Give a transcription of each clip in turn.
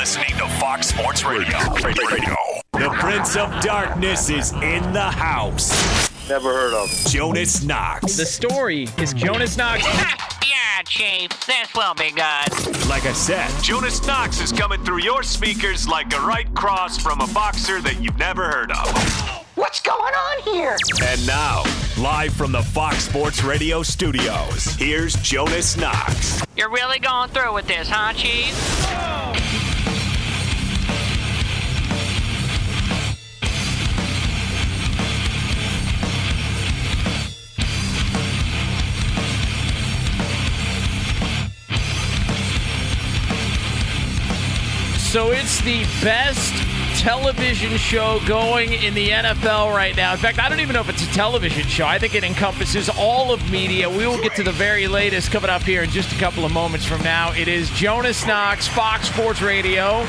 listening to Fox Sports Radio. Radio. The Prince of Darkness is in the house. Never heard of him. Jonas Knox. The story is Jonas Knox. yeah, Chief, this will be good. Like I said, Jonas Knox is coming through your speakers like a right cross from a boxer that you've never heard of. What's going on here? And now, live from the Fox Sports Radio studios, here's Jonas Knox. You're really going through with this, huh, Chief? So it's the best television show going in the NFL right now. In fact, I don't even know if it's a television show. I think it encompasses all of media. We will get to the very latest coming up here in just a couple of moments from now. It is Jonas Knox, Fox Sports Radio.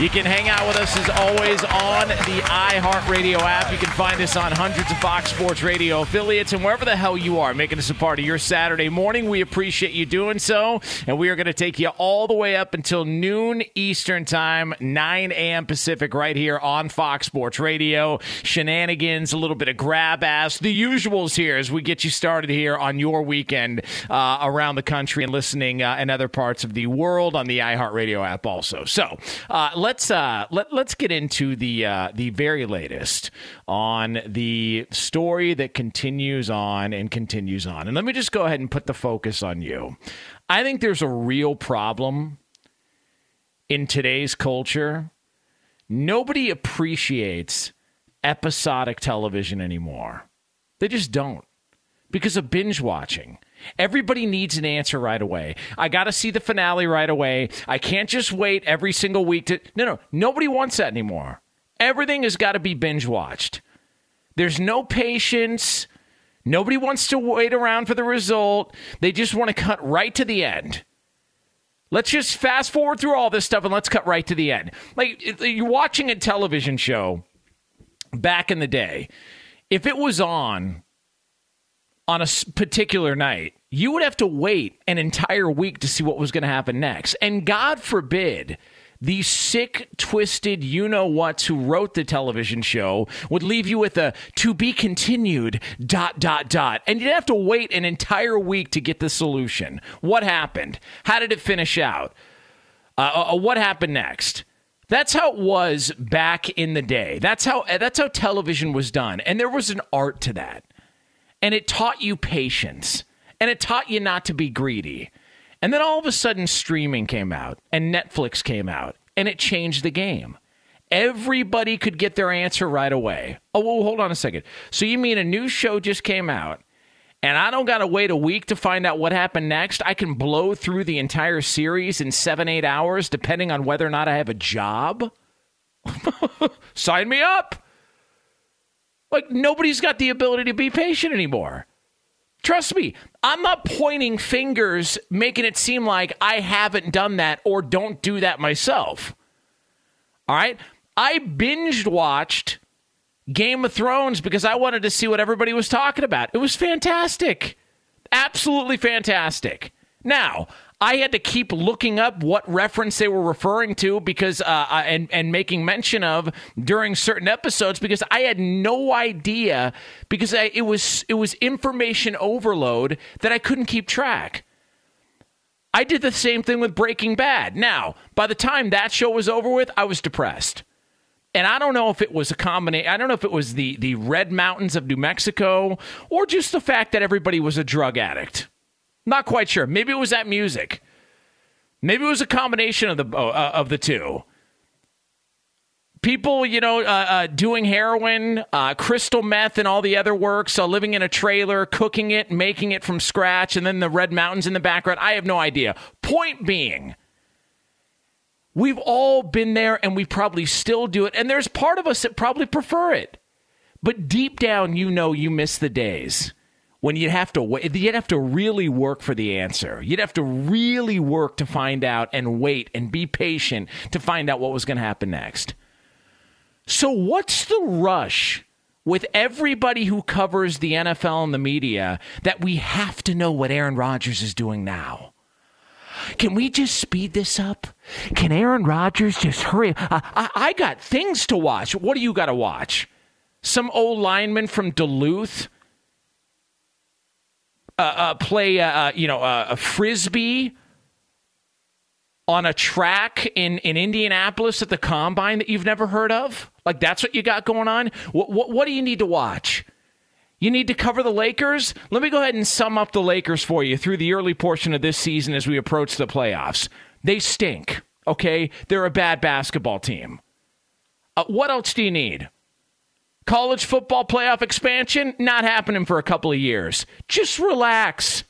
You can hang out with us as always on the iHeartRadio app. You can find us on hundreds of Fox Sports Radio affiliates and wherever the hell you are, making us a part of your Saturday morning. We appreciate you doing so. And we are going to take you all the way up until noon Eastern Time, 9 a.m. Pacific, right here on Fox Sports Radio. Shenanigans, a little bit of grab ass, the usuals here as we get you started here on your weekend uh, around the country and listening uh, in other parts of the world on the iHeartRadio app also. So, uh, let's uh, let let's get into the uh, the very latest on the story that continues on and continues on. And let me just go ahead and put the focus on you. I think there's a real problem in today's culture. Nobody appreciates episodic television anymore. They just don't because of binge watching. Everybody needs an answer right away. I got to see the finale right away. I can't just wait every single week to. No, no, nobody wants that anymore. Everything has got to be binge watched. There's no patience. Nobody wants to wait around for the result. They just want to cut right to the end. Let's just fast forward through all this stuff and let's cut right to the end. Like you're watching a television show back in the day. If it was on on a particular night, you would have to wait an entire week to see what was going to happen next. And God forbid these sick, twisted, you know whats who wrote the television show would leave you with a to be continued dot dot dot. And you'd have to wait an entire week to get the solution. What happened? How did it finish out? Uh, uh, what happened next? That's how it was back in the day. That's how that's how television was done. And there was an art to that and it taught you patience and it taught you not to be greedy. And then all of a sudden, streaming came out and Netflix came out and it changed the game. Everybody could get their answer right away. Oh, well, hold on a second. So you mean a new show just came out and I don't got to wait a week to find out what happened next? I can blow through the entire series in seven, eight hours, depending on whether or not I have a job? Sign me up. Like nobody's got the ability to be patient anymore. Trust me, I'm not pointing fingers, making it seem like I haven't done that or don't do that myself. All right? I binged watched Game of Thrones because I wanted to see what everybody was talking about. It was fantastic. Absolutely fantastic. Now, I had to keep looking up what reference they were referring to because uh, and and making mention of during certain episodes because I had no idea because I, it was it was information overload that I couldn't keep track. I did the same thing with Breaking Bad. Now, by the time that show was over with, I was depressed. And I don't know if it was a combination. I don't know if it was the the red mountains of New Mexico or just the fact that everybody was a drug addict. Not quite sure. Maybe it was that music. Maybe it was a combination of the uh, of the two. People, you know, uh, uh, doing heroin, uh, crystal meth, and all the other works, So living in a trailer, cooking it, making it from scratch, and then the red mountains in the background. I have no idea. Point being, we've all been there, and we probably still do it. And there's part of us that probably prefer it. But deep down, you know, you miss the days when you'd have to you'd have to really work for the answer. You'd have to really work to find out and wait and be patient to find out what was going to happen next. So, what's the rush with everybody who covers the NFL and the media that we have to know what Aaron Rodgers is doing now? Can we just speed this up? Can Aaron Rodgers just hurry? I, I, I got things to watch. What do you got to watch? Some old lineman from Duluth uh, uh, play, uh, uh you know, a frisbee on a track in, in Indianapolis at the combine that you've never heard of? Like that's what you got going on? What, what, what do you need to watch? You need to cover the Lakers? Let me go ahead and sum up the Lakers for you through the early portion of this season as we approach the playoffs. They stink, okay? They're a bad basketball team. Uh, what else do you need? College football playoff expansion? Not happening for a couple of years. Just relax.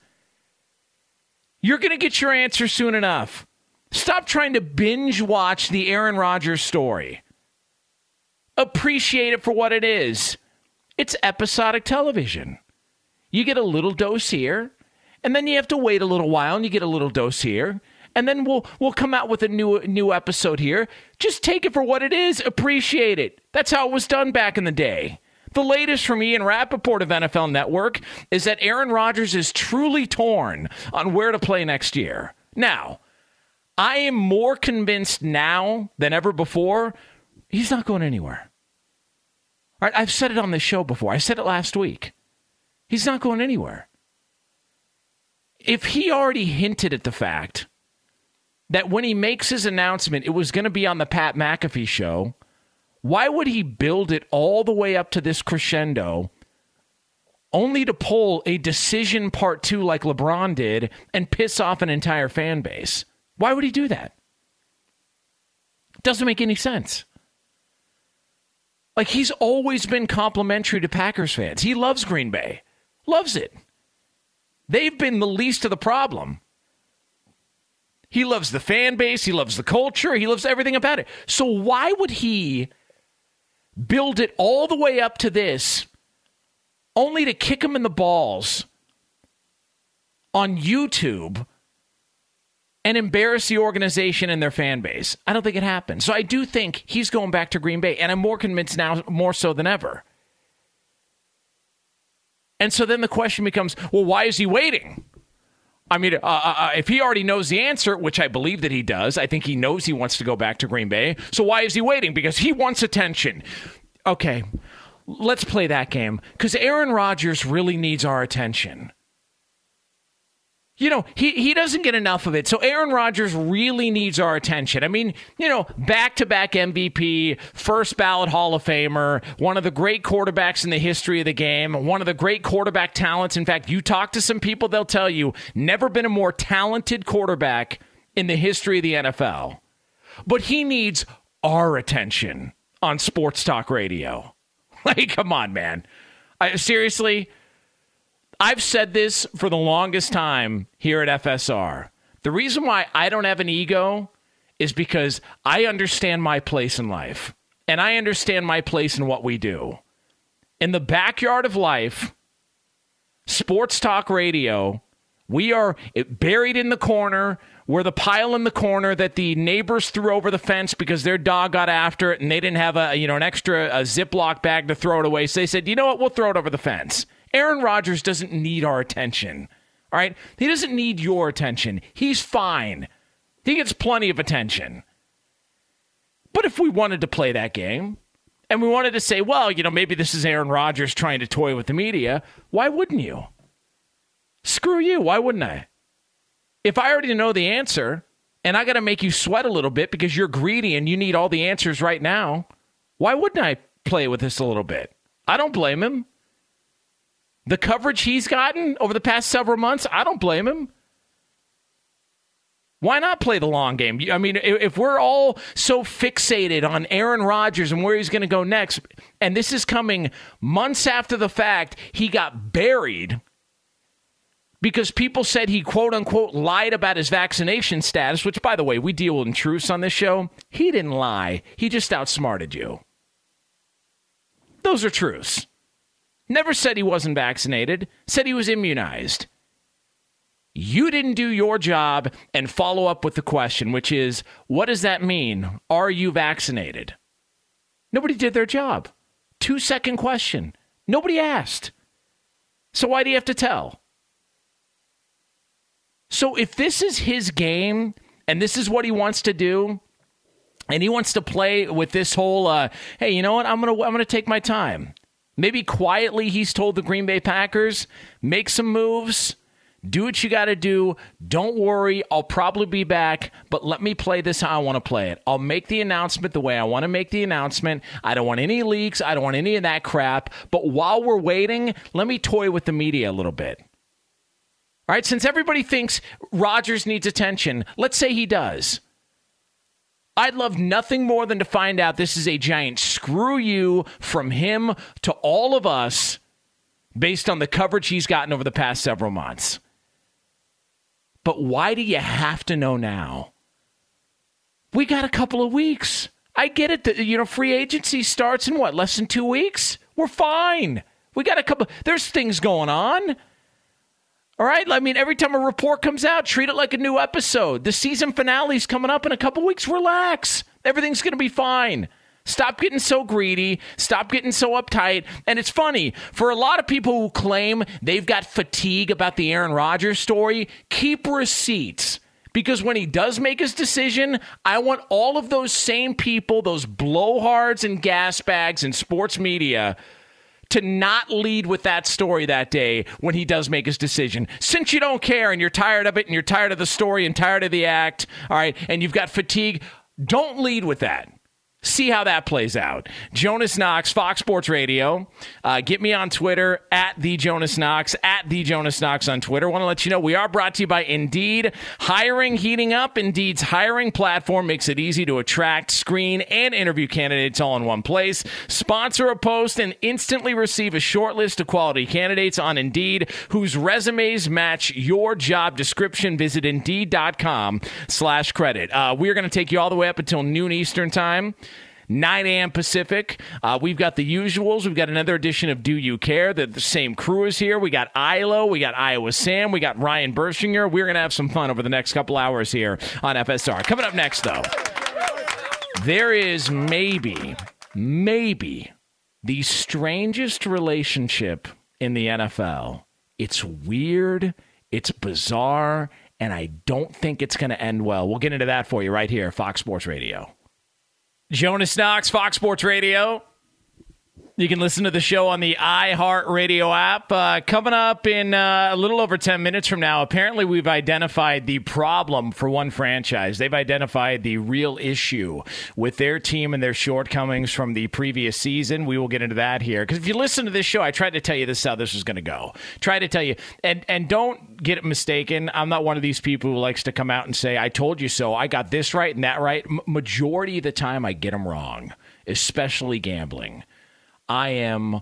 You're going to get your answer soon enough. Stop trying to binge watch the Aaron Rodgers story. Appreciate it for what it is. It's episodic television. You get a little dose here, and then you have to wait a little while and you get a little dose here, and then we'll we'll come out with a new new episode here. Just take it for what it is, appreciate it. That's how it was done back in the day. The latest from Ian Rapoport of NFL Network is that Aaron Rodgers is truly torn on where to play next year. Now, I am more convinced now than ever before he's not going anywhere. All right, I've said it on this show before. I said it last week. He's not going anywhere. If he already hinted at the fact that when he makes his announcement, it was going to be on the Pat McAfee show, why would he build it all the way up to this crescendo only to pull a decision part two like LeBron did and piss off an entire fan base? Why would he do that? Doesn't make any sense. Like he's always been complimentary to Packers fans. He loves Green Bay, loves it. They've been the least of the problem. He loves the fan base, he loves the culture, he loves everything about it. So why would he build it all the way up to this only to kick him in the balls on YouTube and embarrass the organization and their fan base. I don't think it happened. So I do think he's going back to Green Bay, and I'm more convinced now, more so than ever. And so then the question becomes well, why is he waiting? I mean, uh, uh, uh, if he already knows the answer, which I believe that he does, I think he knows he wants to go back to Green Bay. So why is he waiting? Because he wants attention. Okay, let's play that game. Because Aaron Rodgers really needs our attention. You know, he, he doesn't get enough of it. So Aaron Rodgers really needs our attention. I mean, you know, back to back MVP, first ballot Hall of Famer, one of the great quarterbacks in the history of the game, one of the great quarterback talents. In fact, you talk to some people, they'll tell you never been a more talented quarterback in the history of the NFL. But he needs our attention on sports talk radio. Like, come on, man. I, seriously, I've said this for the longest time here at FSR. The reason why I don't have an ego is because I understand my place in life and I understand my place in what we do. In the backyard of life, sports talk radio, we are buried in the corner. We're the pile in the corner that the neighbors threw over the fence because their dog got after it and they didn't have a you know an extra a Ziploc bag to throw it away. So they said, you know what, we'll throw it over the fence. Aaron Rodgers doesn't need our attention. All right? He doesn't need your attention. He's fine. He gets plenty of attention. But if we wanted to play that game and we wanted to say, well, you know, maybe this is Aaron Rodgers trying to toy with the media, why wouldn't you? Screw you. Why wouldn't I? If I already know the answer and I got to make you sweat a little bit because you're greedy and you need all the answers right now, why wouldn't I play with this a little bit? I don't blame him. The coverage he's gotten over the past several months, I don't blame him. Why not play the long game? I mean, if we're all so fixated on Aaron Rodgers and where he's going to go next, and this is coming months after the fact, he got buried because people said he quote unquote lied about his vaccination status, which, by the way, we deal with truths on this show. He didn't lie, he just outsmarted you. Those are truths. Never said he wasn't vaccinated, said he was immunized. You didn't do your job and follow up with the question, which is what does that mean? Are you vaccinated? Nobody did their job. Two second question. Nobody asked. So why do you have to tell? So if this is his game and this is what he wants to do, and he wants to play with this whole, uh, hey, you know what? I'm gonna I'm gonna take my time. Maybe quietly, he's told the Green Bay Packers make some moves. Do what you got to do. Don't worry. I'll probably be back, but let me play this how I want to play it. I'll make the announcement the way I want to make the announcement. I don't want any leaks. I don't want any of that crap. But while we're waiting, let me toy with the media a little bit. All right, since everybody thinks Rodgers needs attention, let's say he does. I'd love nothing more than to find out this is a giant screw you from him to all of us based on the coverage he's gotten over the past several months. But why do you have to know now? We got a couple of weeks. I get it. That, you know, free agency starts in what, less than two weeks? We're fine. We got a couple, there's things going on. All right. I mean, every time a report comes out, treat it like a new episode. The season finale's coming up in a couple weeks. Relax. Everything's going to be fine. Stop getting so greedy. Stop getting so uptight. And it's funny for a lot of people who claim they've got fatigue about the Aaron Rodgers story, keep receipts. Because when he does make his decision, I want all of those same people, those blowhards and gas bags sports media, to not lead with that story that day when he does make his decision. Since you don't care and you're tired of it and you're tired of the story and tired of the act, all right, and you've got fatigue, don't lead with that. See how that plays out. Jonas Knox, Fox Sports Radio. Uh, get me on Twitter at the Jonas Knox at the Jonas Knox on Twitter. Want to let you know we are brought to you by Indeed. Hiring heating up. Indeed's hiring platform makes it easy to attract, screen, and interview candidates all in one place. Sponsor a post and instantly receive a short list of quality candidates on Indeed whose resumes match your job description. Visit Indeed.com/slash credit. Uh, we are going to take you all the way up until noon Eastern time. 9 a.m. Pacific. Uh, we've got the usuals. We've got another edition of Do You Care? The, the same crew is here. We got Ilo. We got Iowa Sam. We got Ryan Bershinger. We're going to have some fun over the next couple hours here on FSR. Coming up next, though, there is maybe, maybe the strangest relationship in the NFL. It's weird. It's bizarre. And I don't think it's going to end well. We'll get into that for you right here, Fox Sports Radio. Jonas Knox, Fox Sports Radio. You can listen to the show on the iHeartRadio app. Uh, coming up in uh, a little over 10 minutes from now, apparently we've identified the problem for one franchise. They've identified the real issue with their team and their shortcomings from the previous season. We will get into that here. Because if you listen to this show, I tried to tell you this is how this is going to go. Try to tell you. And, and don't get it mistaken. I'm not one of these people who likes to come out and say, I told you so. I got this right and that right. M- majority of the time, I get them wrong, especially gambling. I am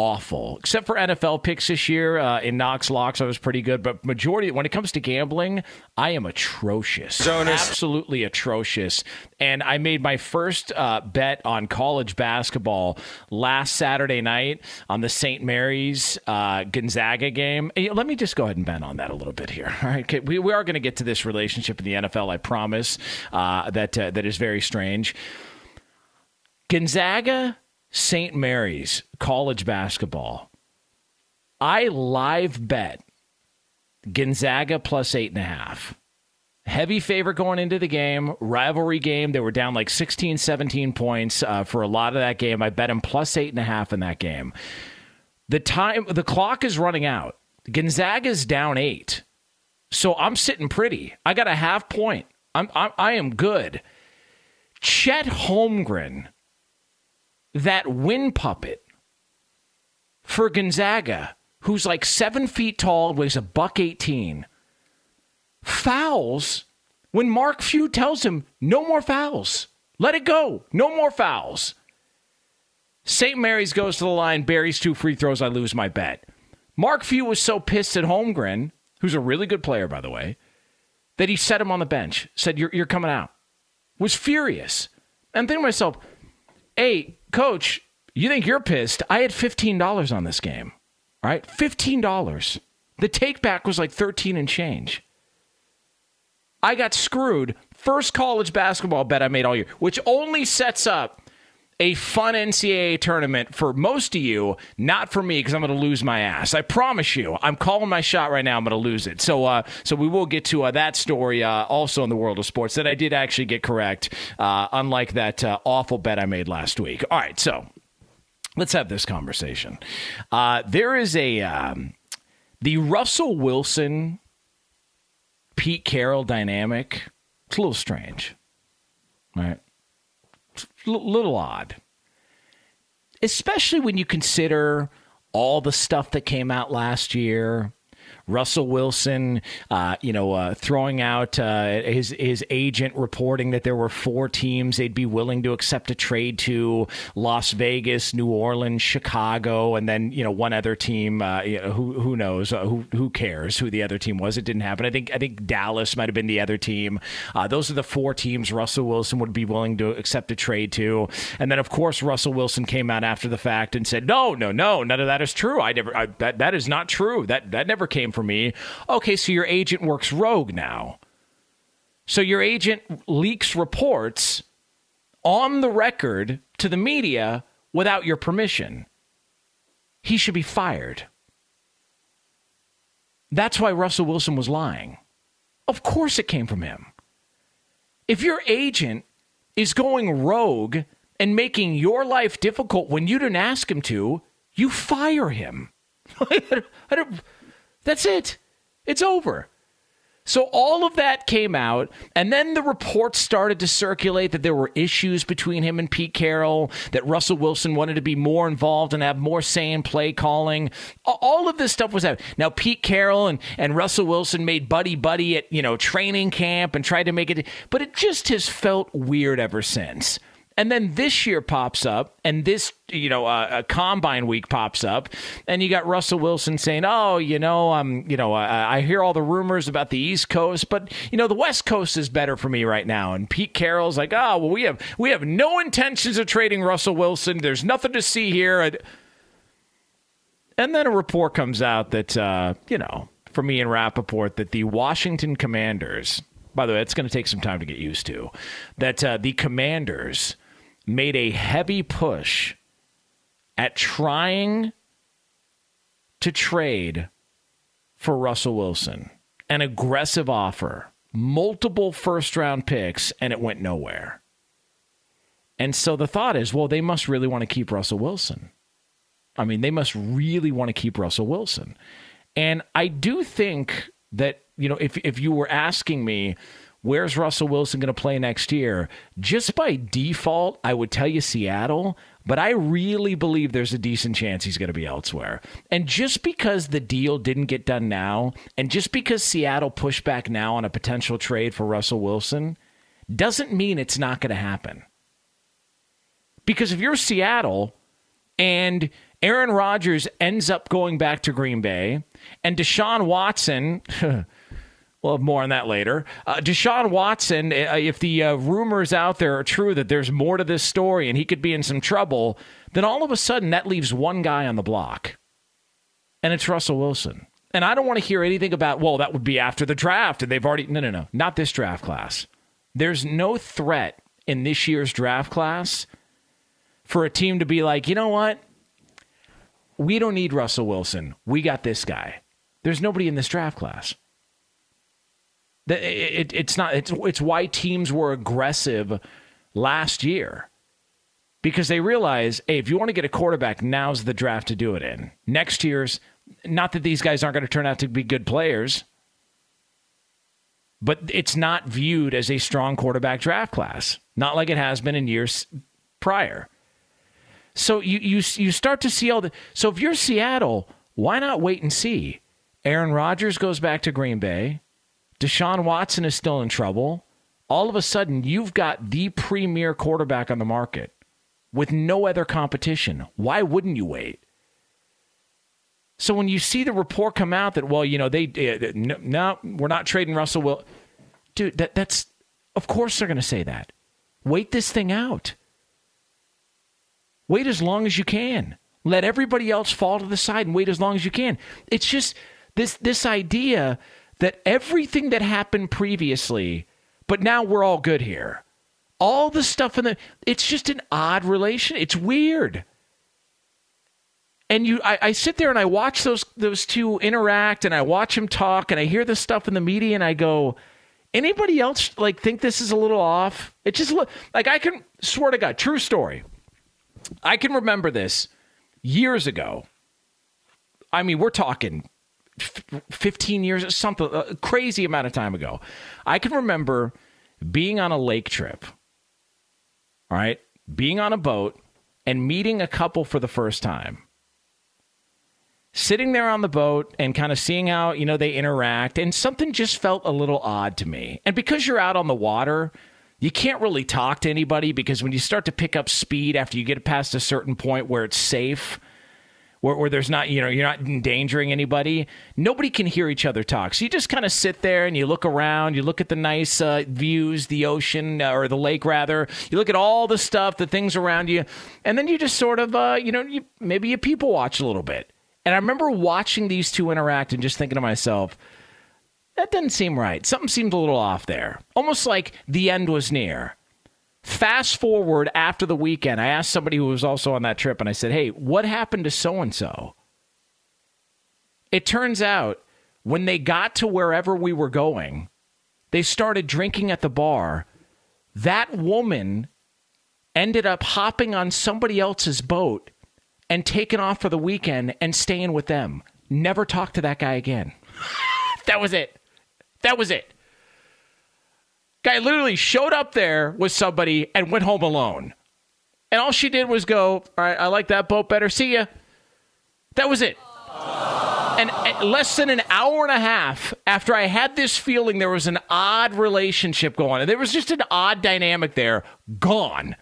awful. Except for NFL picks this year uh, in Knox Locks, I was pretty good. But majority, when it comes to gambling, I am atrocious. Jonas. Absolutely atrocious. And I made my first uh, bet on college basketball last Saturday night on the St. Mary's uh, Gonzaga game. Hey, let me just go ahead and bet on that a little bit here. All right, okay, we, we are going to get to this relationship in the NFL. I promise. Uh, that uh, that is very strange. Gonzaga St. Mary's college basketball. I live bet Gonzaga plus eight and a half. Heavy favorite going into the game, rivalry game. They were down like 16, 17 points uh, for a lot of that game. I bet them plus eight and a half in that game. The time, the clock is running out. Gonzaga's down eight, so I'm sitting pretty. I got a half point. I'm, I'm I am good. Chet Holmgren that win puppet for Gonzaga, who's like seven feet tall, weighs a buck eighteen, fouls when Mark Few tells him no more fouls. Let it go. No more fouls. St. Mary's goes to the line, buries two free throws. I lose my bet. Mark Few was so pissed at Holmgren, who's a really good player, by the way, that he set him on the bench. Said, "You're you're coming out." Was furious. I'm thinking to myself, "Hey, coach, you think you're pissed? I had $15 on this game. Right? $15. The take back was like 13 and change. I got screwed. First college basketball bet I made all year, which only sets up a fun NCAA tournament for most of you, not for me because I'm going to lose my ass. I promise you. I'm calling my shot right now. I'm going to lose it. So, uh, so we will get to uh, that story uh, also in the world of sports that I did actually get correct, uh, unlike that uh, awful bet I made last week. All right, so let's have this conversation. Uh, there is a um, the Russell Wilson Pete Carroll dynamic. It's a little strange, right? Little odd, especially when you consider all the stuff that came out last year Russell Wilson, uh, you know, uh, throwing out uh, his his agent reporting that there were four teams they'd be willing to accept a trade to: Las Vegas, New Orleans, Chicago, and then you know one other team. Uh, you know, who who knows? Uh, who who cares who the other team was? It didn't happen. I think I think Dallas might have been the other team. Uh, those are the four teams Russell Wilson would be willing to accept a trade to. And then of course Russell Wilson came out after the fact and said, "No, no, no, none of that is true. I never I, that that is not true. That that never came from me. Okay, so your agent works rogue now. So your agent leaks reports on the record to the media without your permission. He should be fired. That's why Russell Wilson was lying. Of course it came from him. If your agent is going rogue and making your life difficult when you didn't ask him to, you fire him. I don't, that's it. It's over. So all of that came out, and then the reports started to circulate that there were issues between him and Pete Carroll, that Russell Wilson wanted to be more involved and have more say in play calling. All of this stuff was out. Now Pete Carroll and, and Russell Wilson made buddy buddy at you know training camp and tried to make it, but it just has felt weird ever since. And then this year pops up, and this, you know, uh, a combine week pops up, and you got Russell Wilson saying, "Oh, you know, um, you know, I, I hear all the rumors about the East Coast, but you know, the West Coast is better for me right now." And Pete Carroll's like, "Oh, well, we have we have no intentions of trading Russell Wilson. There's nothing to see here." And then a report comes out that, uh, you know, from Ian Rapoport that the Washington Commanders, by the way, it's going to take some time to get used to, that uh, the Commanders made a heavy push at trying to trade for Russell Wilson. An aggressive offer, multiple first round picks, and it went nowhere. And so the thought is, well, they must really want to keep Russell Wilson. I mean, they must really want to keep Russell Wilson. And I do think that, you know, if if you were asking me, where's Russell Wilson going to play next year? Just by default, I would tell you Seattle, but I really believe there's a decent chance he's going to be elsewhere. And just because the deal didn't get done now, and just because Seattle pushed back now on a potential trade for Russell Wilson, doesn't mean it's not going to happen. Because if you're Seattle and Aaron Rodgers ends up going back to Green Bay, and Deshaun Watson. We'll have more on that later. Uh, Deshaun Watson, uh, if the uh, rumors out there are true that there's more to this story and he could be in some trouble, then all of a sudden that leaves one guy on the block, and it's Russell Wilson. And I don't want to hear anything about, well, that would be after the draft, and they've already. No, no, no. Not this draft class. There's no threat in this year's draft class for a team to be like, you know what? We don't need Russell Wilson. We got this guy. There's nobody in this draft class. It, it's not. It's it's why teams were aggressive last year because they realize, hey, if you want to get a quarterback, now's the draft to do it in. Next year's not that these guys aren't going to turn out to be good players, but it's not viewed as a strong quarterback draft class, not like it has been in years prior. So you you you start to see all the. So if you're Seattle, why not wait and see? Aaron Rodgers goes back to Green Bay. Deshaun Watson is still in trouble. All of a sudden, you've got the premier quarterback on the market with no other competition. Why wouldn't you wait? So when you see the report come out that, well, you know, they, uh, no, no, we're not trading Russell Will, dude, that, that's, of course they're going to say that. Wait this thing out. Wait as long as you can. Let everybody else fall to the side and wait as long as you can. It's just this this idea that everything that happened previously, but now we're all good here. all the stuff in the it's just an odd relation. It's weird. And you I, I sit there and I watch those those two interact and I watch them talk and I hear the stuff in the media and I go, anybody else like think this is a little off? It just look like I can swear to God, true story. I can remember this years ago. I mean, we're talking 15 years, or something, a crazy amount of time ago. I can remember being on a lake trip, all right, being on a boat and meeting a couple for the first time. Sitting there on the boat and kind of seeing how, you know, they interact, and something just felt a little odd to me. And because you're out on the water, you can't really talk to anybody because when you start to pick up speed after you get past a certain point where it's safe, where, where there's not, you know, you're not endangering anybody, nobody can hear each other talk. So you just kind of sit there and you look around, you look at the nice uh, views, the ocean uh, or the lake rather, you look at all the stuff, the things around you, and then you just sort of, uh, you know, you, maybe you people watch a little bit. And I remember watching these two interact and just thinking to myself, that doesn't seem right. Something seemed a little off there. Almost like the end was near. Fast forward after the weekend, I asked somebody who was also on that trip, and I said, Hey, what happened to so and so? It turns out when they got to wherever we were going, they started drinking at the bar. That woman ended up hopping on somebody else's boat and taking off for the weekend and staying with them. Never talked to that guy again. that was it. That was it. Guy literally showed up there with somebody and went home alone. And all she did was go, All right, I like that boat better. See ya. That was it. And less than an hour and a half after I had this feeling there was an odd relationship going on, there was just an odd dynamic there, gone.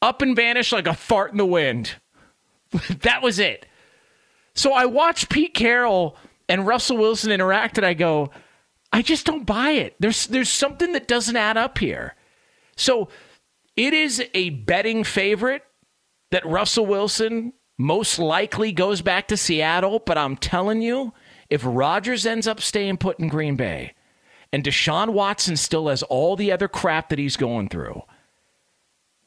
Up and vanished like a fart in the wind. that was it. So I watched Pete Carroll and Russell Wilson interact, and I go, I just don't buy it. There's there's something that doesn't add up here. So it is a betting favorite that Russell Wilson most likely goes back to Seattle, but I'm telling you, if Rodgers ends up staying put in Green Bay and Deshaun Watson still has all the other crap that he's going through,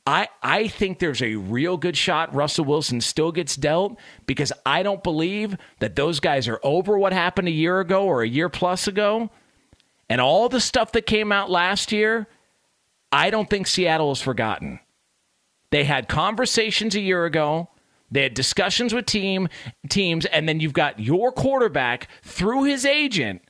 I, I think there's a real good shot Russell Wilson still gets dealt because I don't believe that those guys are over what happened a year ago or a year plus ago. And all the stuff that came out last year, I don't think Seattle has forgotten. They had conversations a year ago. They had discussions with team teams, and then you've got your quarterback through his agent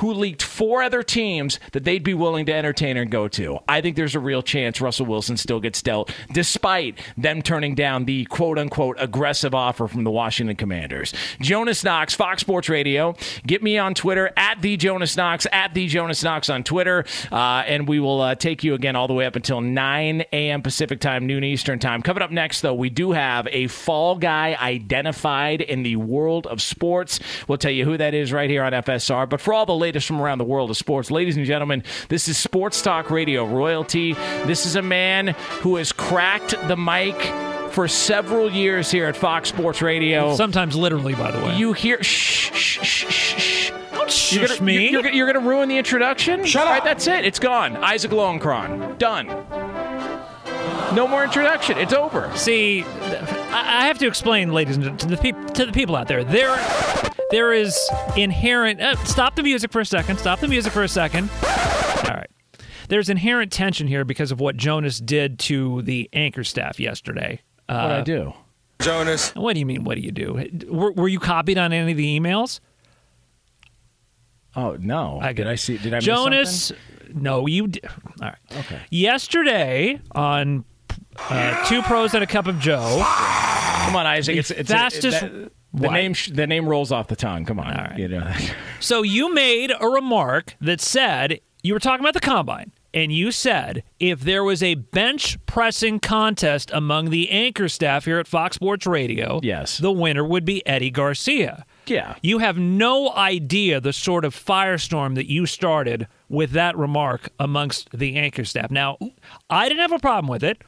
who leaked four other teams that they'd be willing to entertain and go to. I think there's a real chance Russell Wilson still gets dealt, despite them turning down the quote unquote aggressive offer from the Washington Commanders. Jonas Knox, Fox Sports Radio. Get me on Twitter at the Jonas Knox, at the Jonas Knox on Twitter, uh, and we will uh, take you again all the way up until 9 a.m. Pacific time, noon Eastern time. Coming up next, though, we do have a fall guy identified in the world of sports. We'll tell you who that is right here on FSR. But for all the latest from around the world of sports. Ladies and gentlemen, this is Sports Talk Radio royalty. This is a man who has cracked the mic for several years here at Fox Sports Radio. Sometimes literally, by the way. You hear shh shh shh shh. shh. Don't shush You're gonna, me. You're, you're gonna ruin the introduction. Shut All right, up. that's it. It's gone. Isaac Lowenkron. Done. No more introduction. It's over. See, I I have to explain, ladies and gentlemen, to the, peop- to the people out there. There, there is inherent. Uh, stop the music for a second. Stop the music for a second. All right. There's inherent tension here because of what Jonas did to the anchor staff yesterday. Uh, What I do? Jonas. What do you mean? What do you do? Were, were you copied on any of the emails? Oh no! I did I see? Did I miss Jonas? No, you. Did. All right. Okay. Yesterday on uh, Two Pros and a Cup of Joe. Come on, Isaac. It's, it's fastest- that- the What? name. The name rolls off the tongue. Come on. Right. You know. So you made a remark that said you were talking about the combine, and you said if there was a bench pressing contest among the anchor staff here at Fox Sports Radio, Yes. the winner would be Eddie Garcia. yeah. You have no idea the sort of firestorm that you started with that remark amongst the anchor staff. Now, I didn't have a problem with it.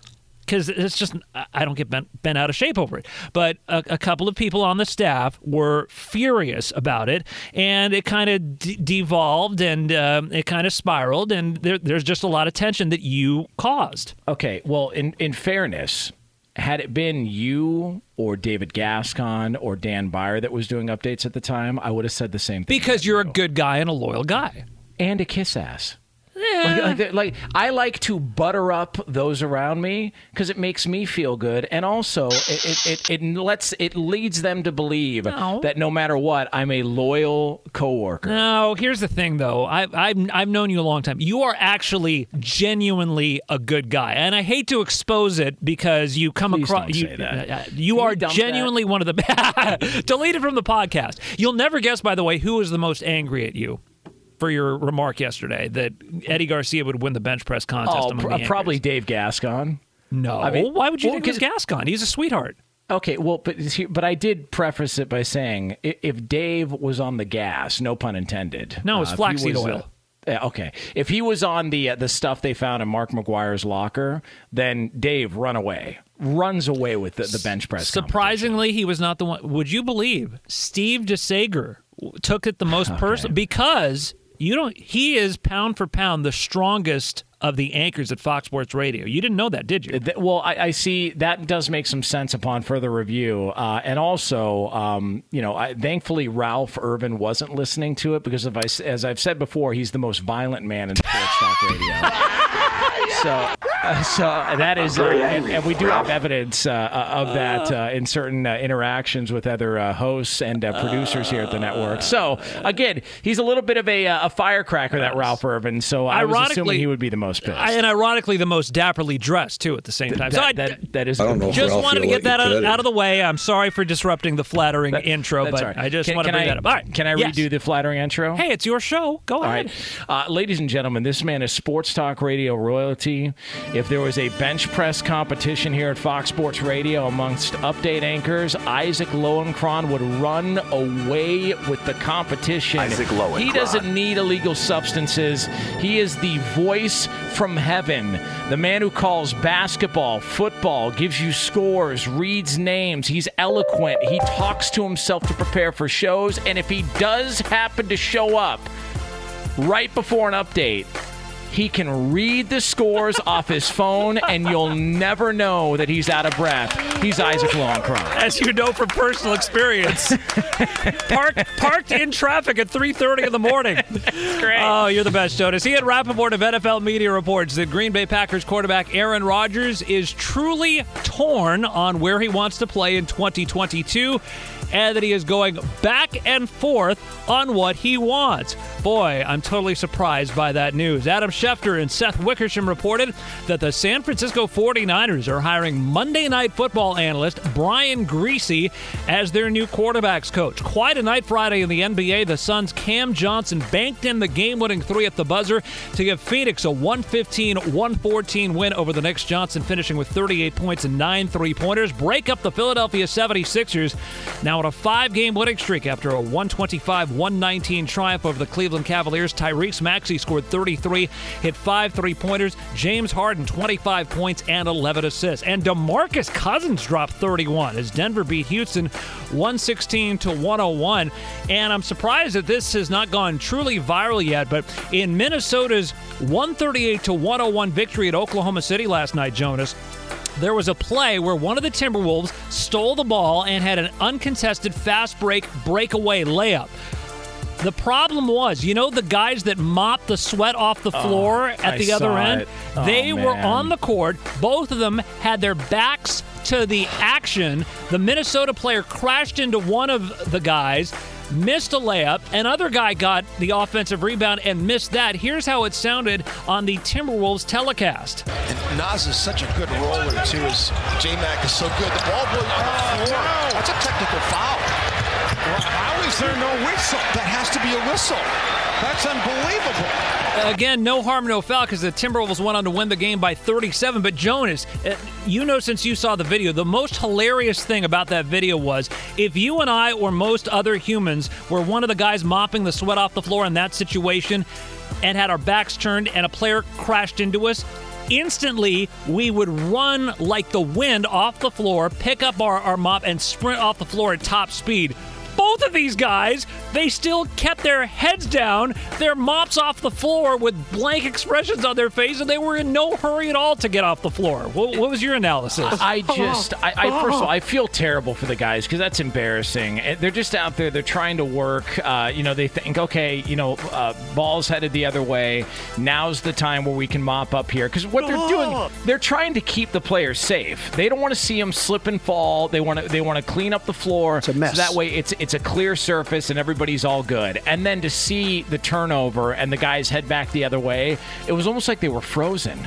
Because it's just I- don't get bent, bent out of shape over it. But a, a couple of people on the staff were furious about it, and it kind of de- devolved and um, it kind of spiraled, and there, there's just a lot of tension that you caused. Okay, well, in in fairness, had it been you or David Gascon or Dan Byer that was doing updates at the time, I would have said the same thing. Because you're a good guy and a loyal guy. and a kiss ass. Like, like, like, I like to butter up those around me because it makes me feel good, and also it, it, it, it lets it leads them to believe No. that no matter what, I'm a loyal coworker. No, here's the thing, though. I, I've I've known you a long time. You are actually genuinely a good guy, and I hate to expose it because you come Please across you. say that. uh, you Can are genuinely one of the delete it from the podcast. You'll never guess, by the way, who is the most angry at you for your remark yesterday that Eddie Garcia would win the bench press contest. Oh, pr- the probably. Dave Gascon. no. I mean- Why would you well, think it was 'cause- Gascon? He's a sweetheart. Okay, well, but but I did preface it by saying if Dave was on the gas, no pun intended. No, it's uh, flaxseed oil. uh, yeah, okay, if he was on the uh, the stuff they found in Mark McGwire's locker, then Dave run away, runs away with the, the bench press. Surprisingly, he was not the one. Would you believe Steve DeSager took it the most personal because you don't. He is pound for pound the strongest of the anchors at Fox Sports Radio. You didn't know that, did you? Well, I, I see that does make some sense upon further review, uh, and also, um, you know, I, thankfully Ralph Irvin wasn't listening to it because, if I, s- as I've said before, he's the most violent man in sports talk radio. so, uh, so that is, uh, and, and we do have evidence uh, of that uh, in certain uh, interactions with other uh, hosts and uh, producers here at the network. So, again, he's a little bit of a, uh, a firecracker, that Ralph Irvin. So, I was Ironically- assuming he would be the most pissed. I- and ironically, the most dapperly dressed too at the same time. so I that, that, that is. I don't know just wanted to get that out, out of the way. I'm sorry for disrupting the flattering That- intro, but all right. I just Can- want to bring I- that up. All right. Can I Yes. redo the flattering intro? Hey, it's your show. Go All ahead. right. Uh, ladies and gentlemen, this man is Sports Talk Radio royalty. If there was a bench press competition here at Fox Sports Radio amongst update anchors, Isaac Lowenkron would run away with the competition. Isaac He doesn't need illegal substances. He is the voice from heaven, the man who calls basketball, football, gives you scores, reads names. He's eloquent. He talks to himself to prepare for shows. And if he does happen to show up, right before an update, he can read the scores off his phone, and you'll never know that he's out of breath. He's Isaac Lowenkron. as you know from personal experience. parked, parked in traffic at 3.30 in the morning. Great. Oh, you're the best, Jonas. He Ian Rapoport of NFL Media reports that Green Bay Packers quarterback Aaron Rodgers is truly torn on where he wants to play in 2022 and that he is going back and forth on what he wants. Boy, I'm totally surprised by that news. Adam Schefter and Seth Wickersham reported that the San Francisco 49ers are hiring Monday Night Football analyst Brian Griese as their new quarterbacks coach. Quite a night Friday in the NBA. The Suns' Cam Johnson banked in the game winning three at the buzzer to give Phoenix a 115 114 win over the Knicks. Johnson finishing with 38 points and nine three pointers. Break up the Philadelphia 76ers. Now on a five game winning streak after a 125 119 triumph over the Cleveland Cavaliers. Tyrese Maxey scored 33, hit five three pointers. James Harden 25 points and 11 assists. And DeMarcus Cousins dropped 31 as Denver beat Houston 116 to 101. And I'm surprised that this has not gone truly viral yet, but in Minnesota's 138 to 101 victory at Oklahoma City last night, Jonas, there was a play where one of the Timberwolves stole the ball and had an uncontested fast break breakaway layup. The problem was, you know, the guys that mopped the sweat off the floor at Oh, I the other end, oh, they were on the court. Both of them had their backs to the action. The Minnesota player crashed into one of the guys, missed a layup. Another guy got the offensive rebound and missed that. Here's how it sounded on the Timberwolves telecast. And Naz is such a good roller too. As J Mac is so good, the ball boy on the floor. That's a technical foul. How is there no whistle? That has to be a whistle. That's unbelievable. Again, no harm, no foul, because the Timberwolves went on to win the game by 37. But Jonas, uh, you know, since you saw the video, the most hilarious thing about that video was if you and I or most other humans were one of the guys mopping the sweat off the floor in that situation and had our backs turned and a player crashed into us, instantly we would run like the wind off the floor, pick up our, our mop, and sprint off the floor at top speed. Both of these guys, they still kept their heads down, their mops off the floor with blank expressions on their face, and they were in no hurry at all to get off the floor. What, what was your analysis? I just, I, I first of all, I feel terrible for the guys because that's embarrassing. They're just out there. They're trying to work. Uh, you know, they think, okay, you know, uh, ball's headed the other way. Now's the time where we can mop up here because what they're doing, they're trying to keep the players safe. They don't want to see them slip and fall. They want to, they want to clean up the floor. It's a mess. So that way, it's it's a clear surface and everybody's all good. And then to see the turnover and the guys head back the other way, it was almost like they were frozen.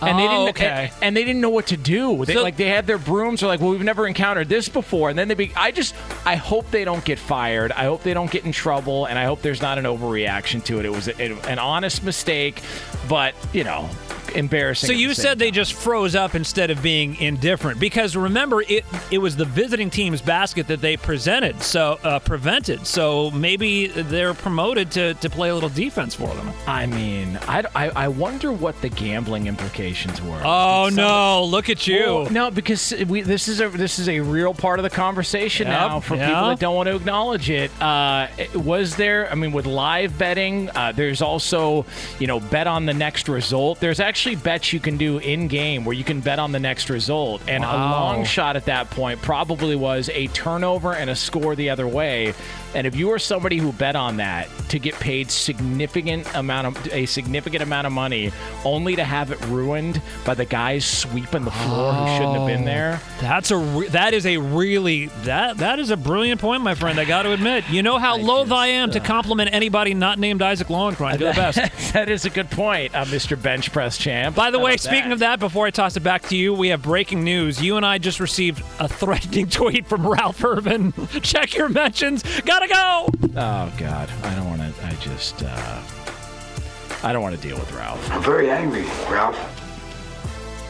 And they Oh, didn't, okay. and, and they didn't know what to do. They, So- like they had their brooms. They're like, "Well, we've never encountered this before." And then they be. I just, I hope they don't get fired. I hope they don't get in trouble, and I hope there's not an overreaction to it. It was a, an honest mistake, but you know, embarrassing. So at the you said they time. just froze up instead of being indifferent because remember it it was the visiting team's basket that they presented so uh, prevented so maybe they're promoted to, to play a little defense for them. I mean, I, I, I wonder what the gambling implications were. Oh somebody- no! Look at you. Well, no, because we, this is a this is a real part of the conversation Yep, now for yeah. people that don't want to acknowledge it. Uh, was there? I mean, with live betting, uh, there's also you know bet on the next result. There's actually bets you can do in game where you can bet on the next result, and a long shot at that point probably was a turnover and a score the other way. And if you were somebody who bet on that to get paid significant amount of a significant amount of money, only to have it ruined by the guys sweeping the floor who shouldn't have been there. That's a re- that is a really that that is a brilliant point, my friend. I got to admit. You know how loath I am to compliment anybody not named Isaac Lowenkron. You're the best. that is a good point, uh, Mr. Bench Press Champ. By the How way, speaking of that, before I toss it back to you, we have breaking news. You and I just received a threatening tweet from Ralph Irvin. Check your mentions. Gotta go. oh God, I don't want to. I just. Uh, I don't want to deal with Ralph. I'm very angry, Ralph.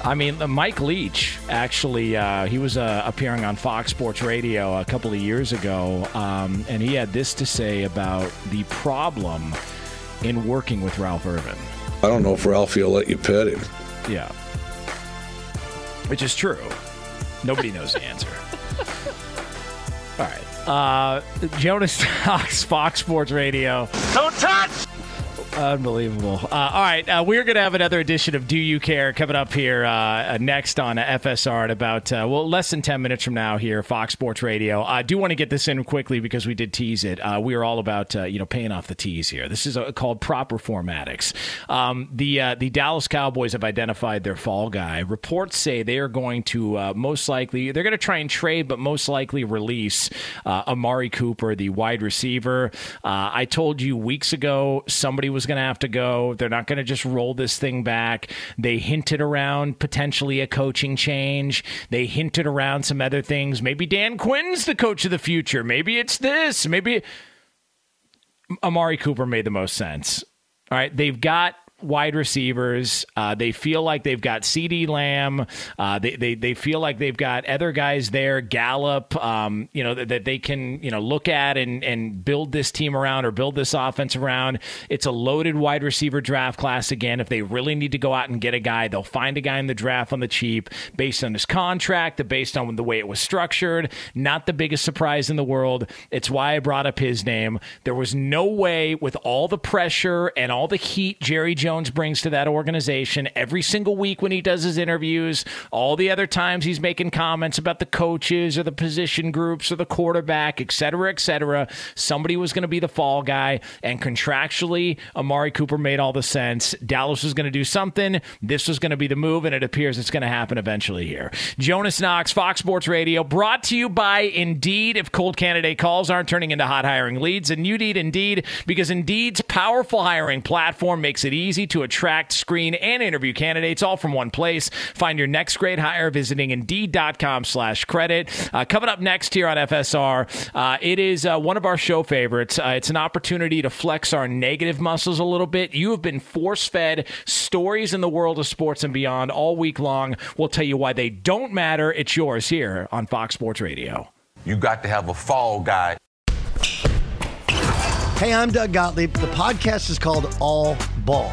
I mean, uh, Mike Leach actually, uh, he was uh, appearing on Fox Sports Radio a couple of years ago, um, and he had this to say about the problem in working with Ralph Irvin. I don't know if Ralphie will let you pet him. Yeah. Which is true. Nobody knows the answer. All right. Uh, Jonas Knox, Fox Sports Radio. Don't touch! Unbelievable. Uh, all right, uh, we're going to have another edition of Do You Care coming up here uh, uh, next on FSR at about, uh, well, less than 10 minutes from now here, Fox Sports Radio. I do want to get this in quickly because we did tease it. Uh, we are all about, you know, paying off the tease here. This is called proper formatics. Um, the, the Dallas Cowboys have identified their fall guy. Reports say they are going to most likely, they're going to try and trade, but most likely release Amari Cooper, the wide receiver. I told you weeks ago somebody was going to have to go. They're not going to just roll this thing back. They hinted around potentially a coaching change. They hinted around some other things. Maybe Dan Quinn's the coach of the future. Maybe it's this. Maybe Amari Cooper made the most sense. All right, they've got wide receivers. Uh, they feel like they've got CeeDee Lamb. Uh, they, they they feel like they've got other guys there, Gallup. Um, you know that, that they can you know look at and and build this team around or build this offense around. It's a loaded wide receiver draft class again. If they really need to go out and get a guy, they'll find a guy in the draft on the cheap based on his contract, based on the way it was structured. Not the biggest surprise in the world. It's why I brought up his name. There was no way with all the pressure and all the heat Jerry Jones brings to that organization every single week when he does his interviews, all the other times he's making comments about the coaches or the position groups or the quarterback, et cetera, et cetera. Somebody was going to be the fall guy, and contractually, Amari Cooper made all the sense. Dallas was going to do something. This was going to be the move, and it appears it's going to happen eventually here. Jonas Knox, Fox Sports Radio, brought to you by Indeed. If cold candidate calls aren't turning into hot hiring leads, and you need Indeed because Indeed's powerful hiring platform makes it easy to attract, screen, and interview candidates all from one place. Find your next great hire visiting Indeed.com slash credit. Uh, coming up next here on FSR, uh, it is uh, one of our show favorites. Uh, it's an opportunity to flex our negative muscles a little bit. You have been force-fed stories in the world of sports and beyond all week long. We'll tell you why they don't matter. It's yours here on Fox Sports Radio. You got to have a fall guy. Hey, I'm Doug Gottlieb. The podcast is called All Ball.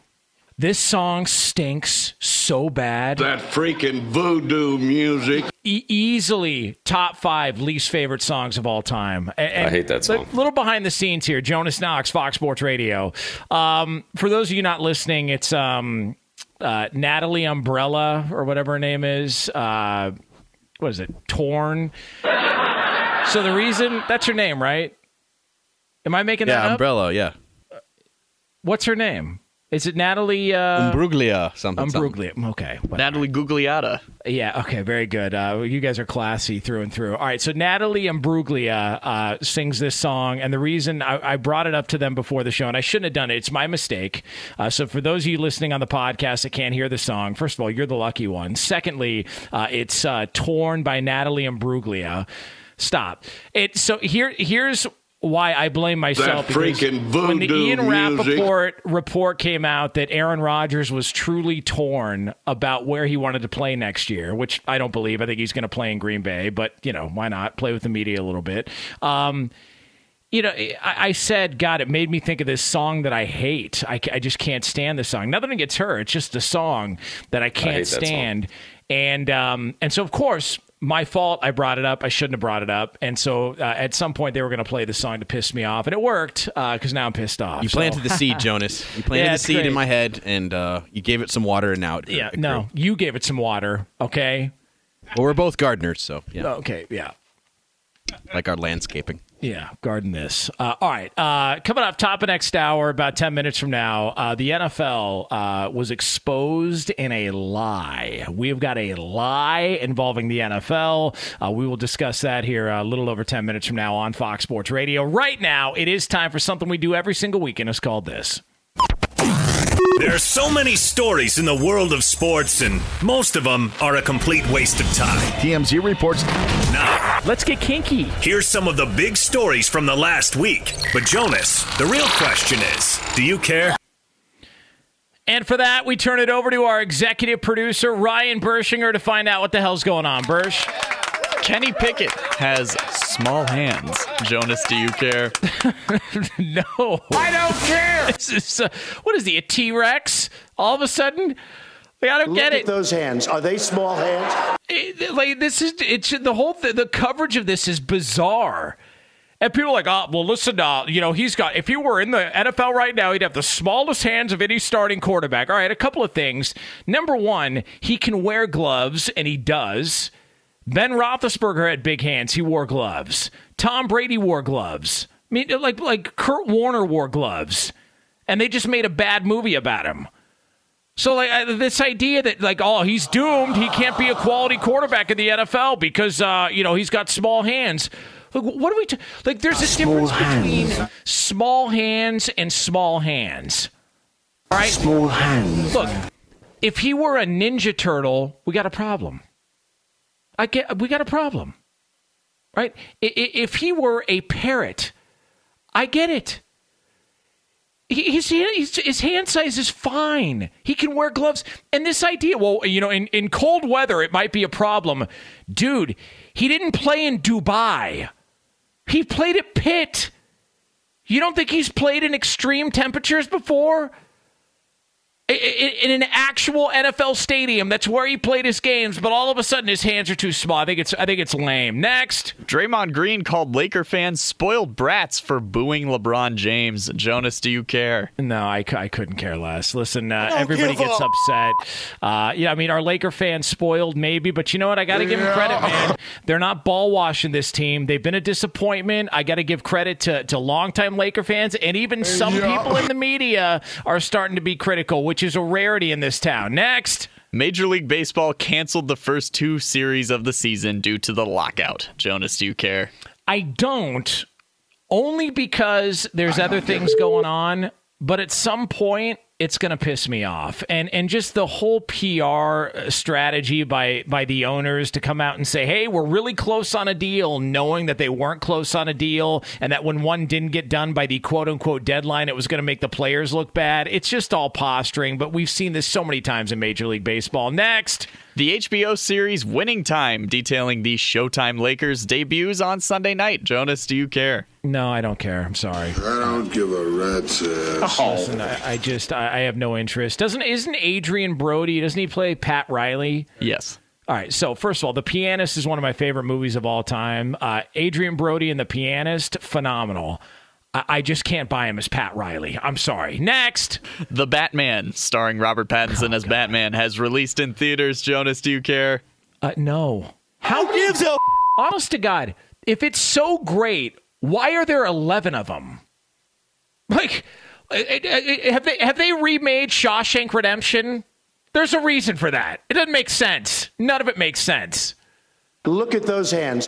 This song stinks so bad. That freaking voodoo music. E- easily top five least favorite songs of all time. And, I hate that song. A little behind the scenes here. Jonas Knox, Fox Sports Radio. Um, for those of you not listening, it's um, uh, Natalie Umbrella or whatever her name is. Uh, what is it? Torn. So the reason that's her name, right? Am I making that Yeah, up? umbrella. Yeah, What's her name? Is it Natalie? Uh, umbruglia. Something. something. Umbruglia. Okay. Natalie Gugliata. Yeah. Okay. Very good. Uh, you guys are classy through and through. All right. So Natalie Imbruglia uh, sings this song, and the reason I, I brought it up to them before the show, and I shouldn't have done it. It's my mistake. Uh, so for those of you listening on the podcast that can't hear the song, first of all, you're the lucky one. Secondly, uh, it's uh, "Torn" by Natalie Imbruglia. Stop. It. So here, here's why I blame myself. That because freaking when the voodoo Ian music. Rapoport report came out that Aaron Rodgers was truly torn about where he wanted to play next year, which I don't believe. I think he's going to play in Green Bay, but you know why not play with the media a little bit. Um, you know, I, I said, God, it made me think of this song that I hate. I, I just can't stand the song. Nothing against her. It's just a song that I can't hate that song. stand. And um, and so of course my fault. I brought it up. I shouldn't have brought it up. And so uh, at some point they were going to play the song to piss me off, and it worked because now I'm pissed off. You So- planted the seed, Jonas. You planted Yeah, the seed great. in my head, and uh, you gave it some water, and now it. Yeah, it no, you gave it some water. Okay. Well, we're both gardeners, so yeah, Okay. Yeah. like our landscaping. Yeah, garden this. Uh, all right. Uh, coming up top of next hour, about 10 minutes from now, uh, the NFL uh, was exposed in a lie. We've got a lie involving the NFL. Uh, we will discuss that here a little over 10 minutes from now on Fox Sports Radio. Right now, it is time for something we do every single week, and it's called this. There are so many stories in the world of sports, and most of them are a complete waste of time. TMZ reports. Now, let's get kinky. Here's some of the big stories from the last week. But, Jonas, the real question is do you care? And for that, we turn it over to our executive producer, Ryan Bershinger, to find out what the hell's going on. Bersh? Kenny Pickett has small hands. Jonas, do you care? no. I don't care. This is, uh, what is he, a T Rex? All of a sudden? Like, I don't Look get at it. those hands. Are they small hands? It- like this is it's the whole th- the coverage of this is bizarre. And people are like, oh, well, listen, uh, you know, he's got, if he were in the NFL right now, he'd have the smallest hands of any starting quarterback. All right, a couple of things. Number one, he can wear gloves, and he does. Ben Roethlisberger had big hands. He wore gloves. Tom Brady wore gloves. I mean, like, like Kurt Warner wore gloves. And they just made a bad movie about him. So like uh, this idea that like oh he's doomed he can't be a quality quarterback in the NFL because uh, you know he's got small hands. Like what are we t- like? There's a difference between small hands and small hands. All right, Small hands. Look, if he were a ninja turtle, we got a problem. I get we got a problem, right? If he were a parrot, I get it. His, his, his hand size is fine. He can wear gloves. And this idea, well, you know, in, in cold weather, it might be a problem. Dude, he didn't play in Dubai. He played at Pitt. You don't think he's played in extreme temperatures before? I- I- In an actual NFL stadium, that's where he played his games, but all of a sudden his hands are too small. I think it's I think it's lame. Next. Draymond Green called Laker fans spoiled brats for booing LeBron James. Jonas, do you care? No, I, I couldn't care less. Listen, uh, everybody gets a- upset. Uh, yeah, I mean, our Laker fans spoiled maybe, but you know what? I got to give them credit, man. They're not ball washing this team. They've been a disappointment. I got to give credit to, to longtime Laker fans, and even some Yeah. people in the media are starting to be critical, which is a rarity in this town. Next. Major League Baseball canceled the first two series of the season due to the lockout. Jonas, do you care? I don't, only because there's other things going on. But at some point, it's going to piss me off. And and just the whole PR uh, strategy by by the owners to come out and say, "Hey, we're really close on a deal," knowing that they weren't close on a deal and that when one didn't get done by the quote-unquote deadline, it was going to make the players look bad. It's just all posturing, but we've seen this so many times in Major League Baseball. Next, The HBO series Winning Time, detailing the Showtime Lakers debuts on Sunday night. Jonas, do you care? no, I don't care. I'm sorry. I don't give a rat's ass. Listen, I, I just I, I have no interest. Doesn't isn't Adrien Brody? Doesn't he play Pat Riley? Yes. All right. So first of all, The Pianist is one of my favorite movies of all time. Uh, Adrien Brody and The Pianist, phenomenal. I, I just can't buy him as Pat Riley. I'm sorry. Next, The Batman, starring Robert Pattinson as Batman, has released in theaters. Jonas, do you care? uh, no. How gives a honest to God? If it's so great, why are there 11 of them? Like, uh, uh, uh, have they have they remade Shawshank Redemption? There's a reason for that. It doesn't make sense. None of it makes sense. Look at those hands.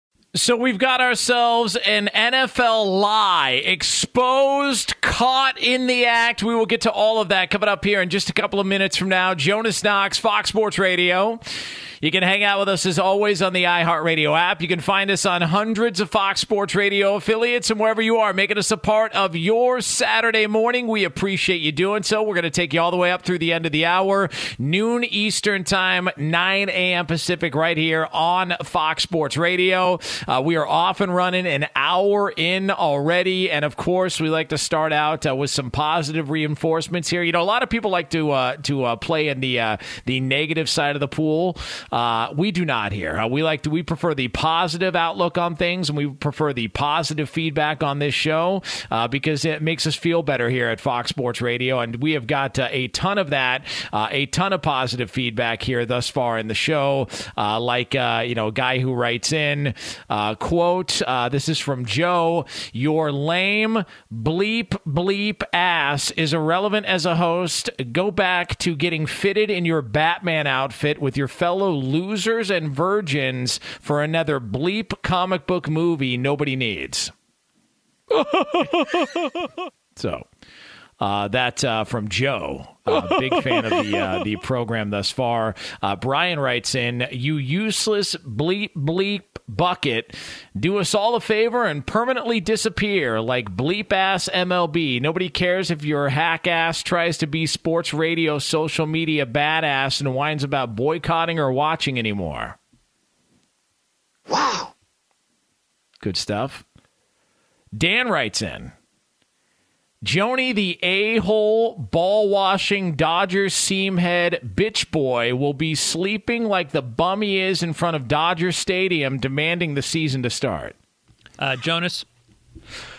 So we've got ourselves an NFL lie exposed, caught in the act. We will get to all of that coming up here in just a couple of minutes from now. Jonas Knox, Fox Sports Radio. You can hang out with us as always on the iHeartRadio app. You can find us on hundreds of Fox Sports Radio affiliates and wherever you are, making us a part of your Saturday morning. We appreciate you doing so. We're going to take you all the way up through the end of the hour, noon Eastern Time, 9 a.m. Pacific, right here on Fox Sports Radio. Uh, we are off and running an hour in already. And of course, we like to start out uh, with some positive reinforcements here. You know, a lot of people like to uh, to uh, play in the uh, the negative side of the pool. Uh, we do not here. We like to we prefer the positive outlook on things, and we prefer the positive feedback on this show because it makes us feel better here at Fox Sports Radio, and we have got a ton of that, a ton of positive feedback here thus far in the show. Like you know, a guy who writes in uh, quote, uh, "This is from Joe. Your lame bleep bleep ass is irrelevant as a host. Go back to getting fitted in your Batman outfit with your fellow losers and virgins for another bleep comic book movie nobody needs." so. Uh, that uh, from Joe, uh, big fan of the uh, the program thus far. Uh, Brian writes in, "You useless bleep bleep bucket, do us all a favor and permanently disappear like bleep ass MLB. Nobody cares if your hack ass tries to be sports radio social media badass and whines about boycotting or watching anymore." Wow. Good stuff. Dan writes in. Joni, the a hole, ball washing, Dodgers seam head bitch boy, will be sleeping like the bum he is in front of Dodger Stadium, demanding the season to start. Uh, Jonas,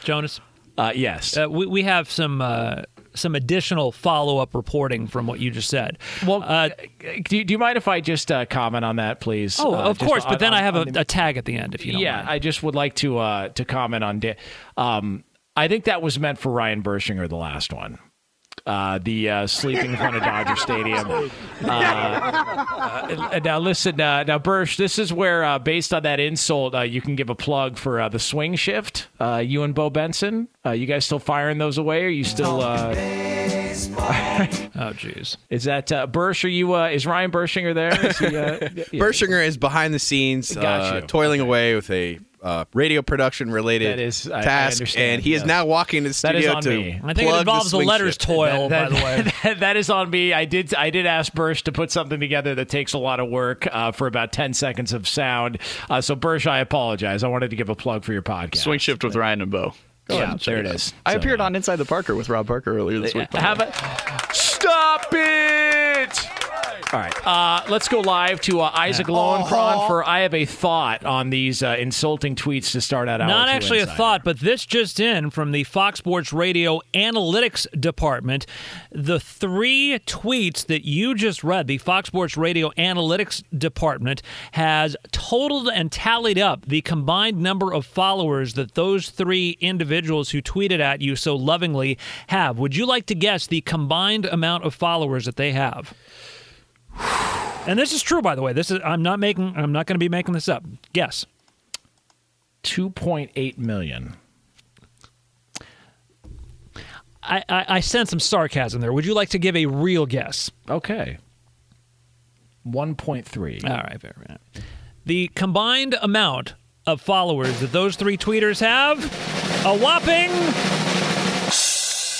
Jonas, Uh, yes. uh, we we have some uh, some additional follow up reporting from what you just said. well, Uh, do, you- do you mind if I just uh, comment on that, please? oh, Uh, of course, on- but then on- I have a, the- a tag at the end if you don't yeah, mind. I just would like to uh, to comment on. Da- um, I think that was meant for Ryan Bershinger, the last one. Uh, the uh, sleeping in front of Dodger Stadium. Uh, uh, now listen, uh, now Bersh, this is where, uh, based on that insult, uh, you can give a plug for uh, the swing shift. Uh, you and Bo Benson, uh, you guys still firing those away? Are you still? Uh, oh, jeez. is that uh, Bersh? Are you? Uh, is Ryan Bershinger there? Is he, uh, yeah. Bershinger is behind the scenes, Got uh, you. toiling away with a uh, radio production related That is- I- I task, understand, and he is yes. now walking to the That is studio on to me. I think it involves the the letters shift. toil, That- by the way. that- that is on me. I did I did ask Bersh to put something together that takes a lot of work uh, for about ten seconds of sound. Uh, so Bersh, I apologize. I wanted to give a plug for your podcast. Swing shift with Ryan and Bo. Go Yeah, and there it out. is. I So- appeared on Inside the Parker with Rob Parker earlier this week. Have a stop it. All right, uh, let's go live to uh, Isaac Lowenkron for I have a thought on these uh, insulting tweets to start out. Not actually a thought, but this just in from the Fox Sports Radio Analytics Department. The three tweets that you just read, the Fox Sports Radio Analytics Department has totaled and tallied up the combined number of followers that those three individuals who tweeted at you so lovingly have. Would you like to guess the combined amount of followers that they have? And this is true, by the way. This is I'm not making. I'm not going to be making this up. Guess. 2.8 million. I, I, I sense some sarcasm there. Would you like to give a real guess? Okay. 1.3. All right, fair enough. The combined amount of followers that those three tweeters have, a whopping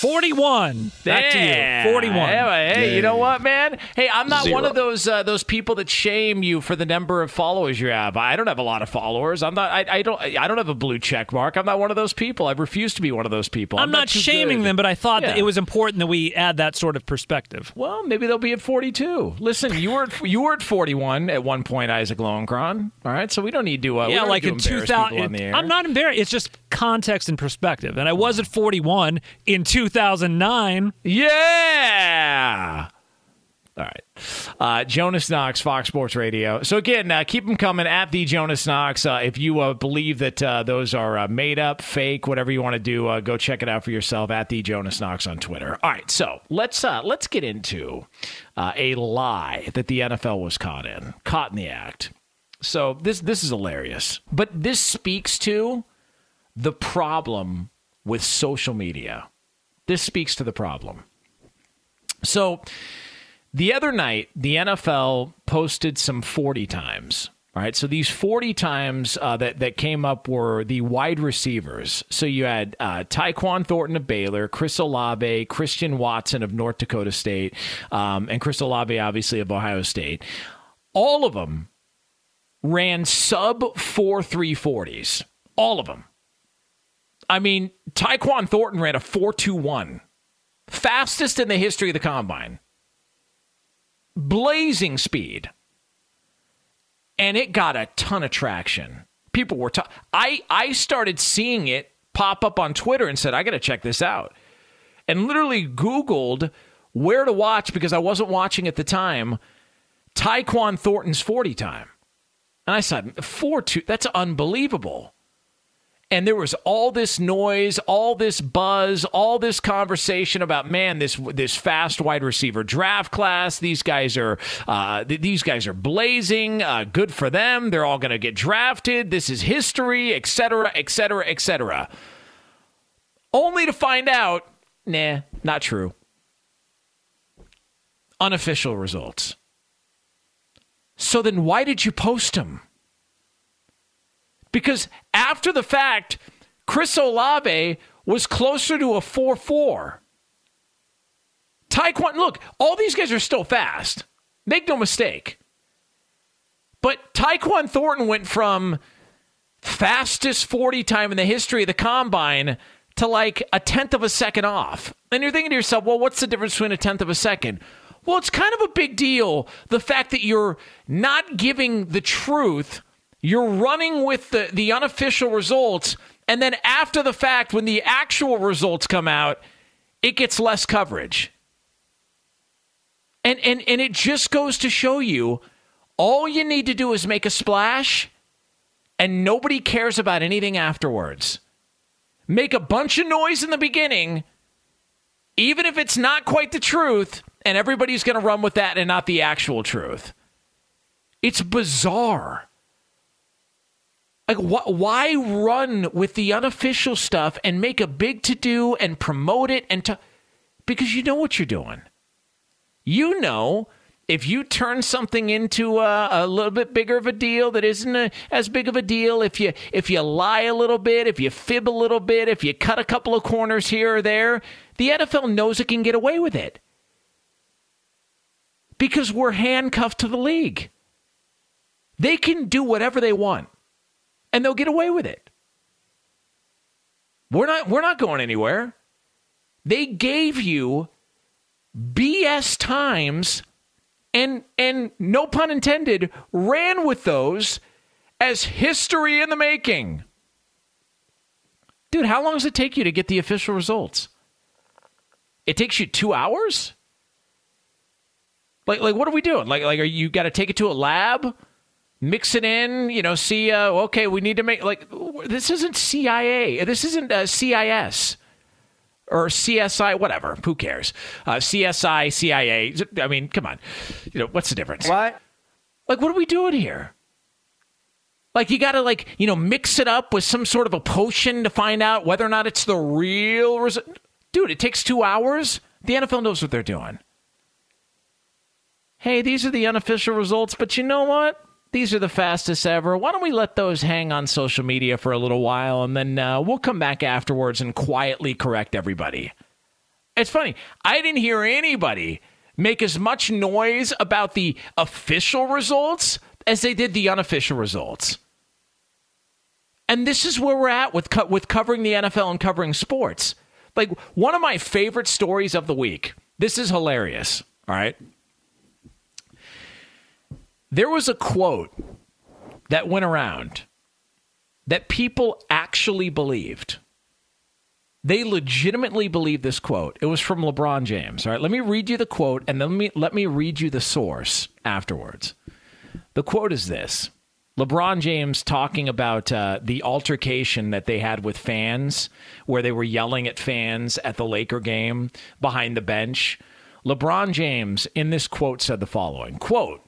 41. Back to you. 41. Hey, hey, you know what, man? Hey, I'm not one of those uh, those people that shame you for the number of followers you have. I don't have a lot of followers. I'm not. I, I don't. I don't have a blue check mark. I'm not one of those people. I refuse to be one of those people. I'm, not, too shaming good. them, but I thought that Yeah. it was important that we add that sort of perspective. Well, maybe they'll be at 42. Listen, you were at, you were at 41 at one point, Isaac Lowenkron. All right, so we don't need to. Uh, we yeah, don't like need in to embarrass 2000. on. I'm not embarrassed. It's just context and perspective. And I was at 41 in 2009. Yeah. All right. Uh, Jonas Knox, Fox Sports Radio. So, again, uh, keep them coming at the Jonas Knox. Uh, if you uh, believe that uh, those are uh, made up, fake, whatever you want to do, go check it out for yourself at the Jonas Knox on Twitter. All right. So, let's, uh, let's get into uh, a lie that the NFL was caught in, caught in the act. So, this, this is hilarious. But this speaks to the problem with social media. This speaks to the problem. So, the other night, the NFL posted some 40 times. Right, so these 40 times uh, that, that came up were the wide receivers. So you had uh, Tyquan Thornton of Baylor, Chris Olave, Christian Watson of North Dakota State, um, and Chris Olave, obviously, of Ohio State. All of them ran sub 4 340s. All of them. I mean, Tyquan Thornton ran a 4.21, fastest in the history of the combine, blazing speed, and it got a ton of traction. People were. I started seeing it pop up on Twitter and said, "I got to check this out," and literally Googled where to watch because I wasn't watching at the time. Tyquan Thornton's 40 time. And I said, 4 2, that's unbelievable and there was all this noise, all this buzz, all this conversation about man, this this fast wide receiver draft class. These guys are uh, th- these guys are blazing. Uh, good for them. They're all going to get drafted. This is history, et cetera, et cetera, et cetera. Only to find out, nah, not true. Unofficial results. So then, why did you post them? Because after the fact, Chris Olave was closer to a 4 4. Tyquan, look, all these guys are still fast. Make no mistake. But Tyquan Thornton went from fastest 40 time in the history of the combine to like a tenth of a second off. And you're thinking to yourself, well, what's the difference between a tenth of a second? Well, it's kind of a big deal. The fact that you're not giving the truth you're running with the, the unofficial results, and then after the fact, when the actual results come out, it gets less coverage. And, and, and it just goes to show you all you need to do is make a splash, and nobody cares about anything afterwards. Make a bunch of noise in the beginning, even if it's not quite the truth, and everybody's going to run with that and not the actual truth. It's bizarre. Like, wh- why run with the unofficial stuff and make a big to do and promote it? And to, because you know what you're doing. You know, if you turn something into a, a little bit bigger of a deal that isn't a, as big of a deal, if you if you lie a little bit, if you fib a little bit, if you cut a couple of corners here or there, the NFL knows it can get away with it because we're handcuffed to the league. They can do whatever they want and they'll get away with it. We're not we're not going anywhere. They gave you BS times and and no pun intended ran with those as history in the making. Dude, how long does it take you to get the official results? It takes you 2 hours? Like like what are we doing? Like like are you got to take it to a lab? Mix it in, you know, see, uh, okay, we need to make, like, this isn't CIA. This isn't uh, CIS or CSI, whatever. Who cares? Uh, CSI, CIA. I mean, come on. You know, what's the difference? What? Like, what are we doing here? Like, you got to, like, you know, mix it up with some sort of a potion to find out whether or not it's the real result. Dude, it takes two hours. The NFL knows what they're doing. Hey, these are the unofficial results, but you know what? These are the fastest ever. Why don't we let those hang on social media for a little while and then uh, we'll come back afterwards and quietly correct everybody? It's funny. I didn't hear anybody make as much noise about the official results as they did the unofficial results. And this is where we're at with co- with covering the NFL and covering sports. Like one of my favorite stories of the week. This is hilarious. All right. There was a quote that went around that people actually believed. They legitimately believed this quote. It was from LeBron James. All right, let me read you the quote and then let me, let me read you the source afterwards. The quote is this LeBron James talking about uh, the altercation that they had with fans, where they were yelling at fans at the Laker game behind the bench. LeBron James, in this quote, said the following quote,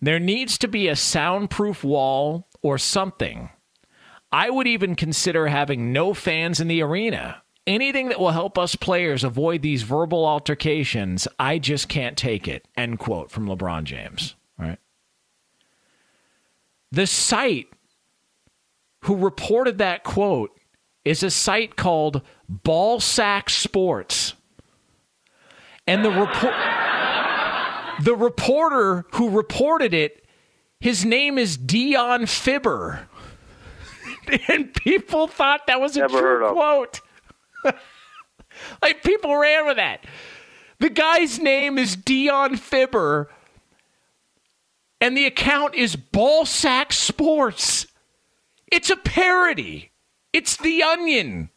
There needs to be a soundproof wall or something. I would even consider having no fans in the arena. Anything that will help us players avoid these verbal altercations, I just can't take it. End quote from LeBron James. Right. The site who reported that quote is a site called Ballsack Sports. And the report the reporter who reported it, his name is Dion Fibber. and people thought that was a Never true quote. like people ran with that. The guy's name is Dion Fibber, and the account is Ballsack Sports. It's a parody. It's The Onion.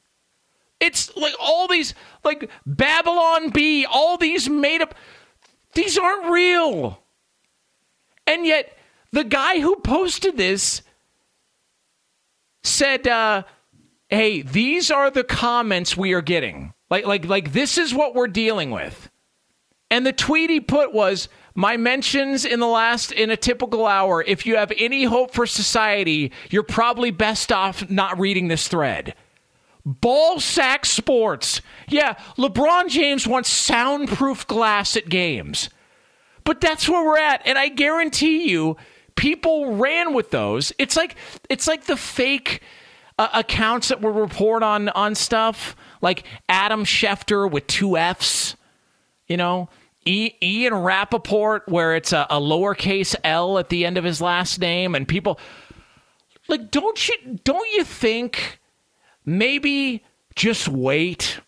It's like all these, like Babylon Bee, all these made up. These aren't real. And yet, the guy who posted this said, uh, "Hey, these are the comments we are getting. Like, like, like this is what we're dealing with." And the tweet he put was, "My mentions in the last in a typical hour. If you have any hope for society, you're probably best off not reading this thread." Ball sack sports. Yeah, LeBron James wants soundproof glass at games. But that's where we're at. And I guarantee you, people ran with those. It's like it's like the fake uh, accounts that will report on on stuff like Adam Schefter with two F's, you know, e- Ian Rapoport where it's a, a lowercase L at the end of his last name, and people like don't you don't you think maybe just wait?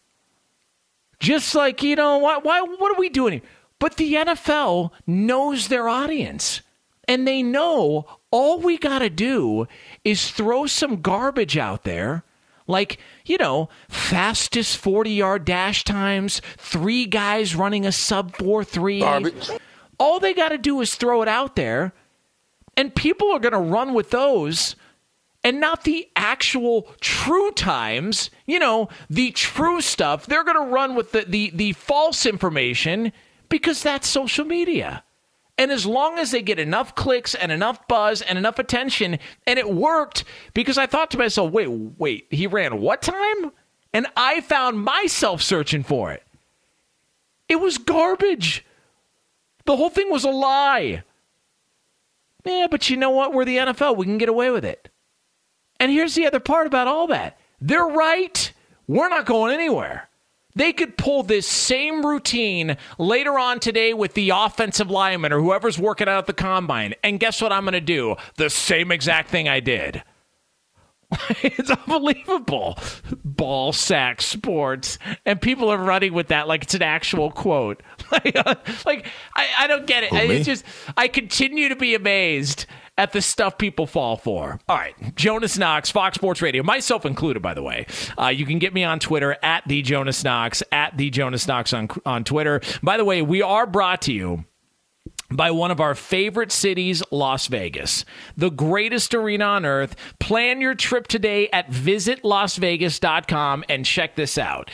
Just like you know, why why what are we doing? Here? But the NFL knows their audience. And they know all we got to do is throw some garbage out there, like, you know, fastest 40 yard dash times, three guys running a sub 4 3. Garbage. All they got to do is throw it out there, and people are going to run with those and not the actual true times, you know, the true stuff. They're going to run with the, the, the false information because that's social media. And as long as they get enough clicks and enough buzz and enough attention, and it worked because I thought to myself, wait, wait, he ran what time? And I found myself searching for it. It was garbage. The whole thing was a lie. Yeah, but you know what? We're the NFL. We can get away with it. And here's the other part about all that they're right. We're not going anywhere. They could pull this same routine later on today with the offensive lineman or whoever's working out at the combine. And guess what I'm going to do? The same exact thing I did. it's unbelievable. Ball sack sports. And people are running with that like it's an actual quote. like, uh, like I, I don't get it. Who, it's just, I continue to be amazed at the stuff people fall for. All right, Jonas Knox, Fox Sports Radio, myself included, by the way. Uh, you can get me on Twitter at the Jonas Knox, at the Jonas Knox on on Twitter. By the way, we are brought to you by one of our favorite cities, Las Vegas, the greatest arena on earth. Plan your trip today at visitlasvegas.com and check this out.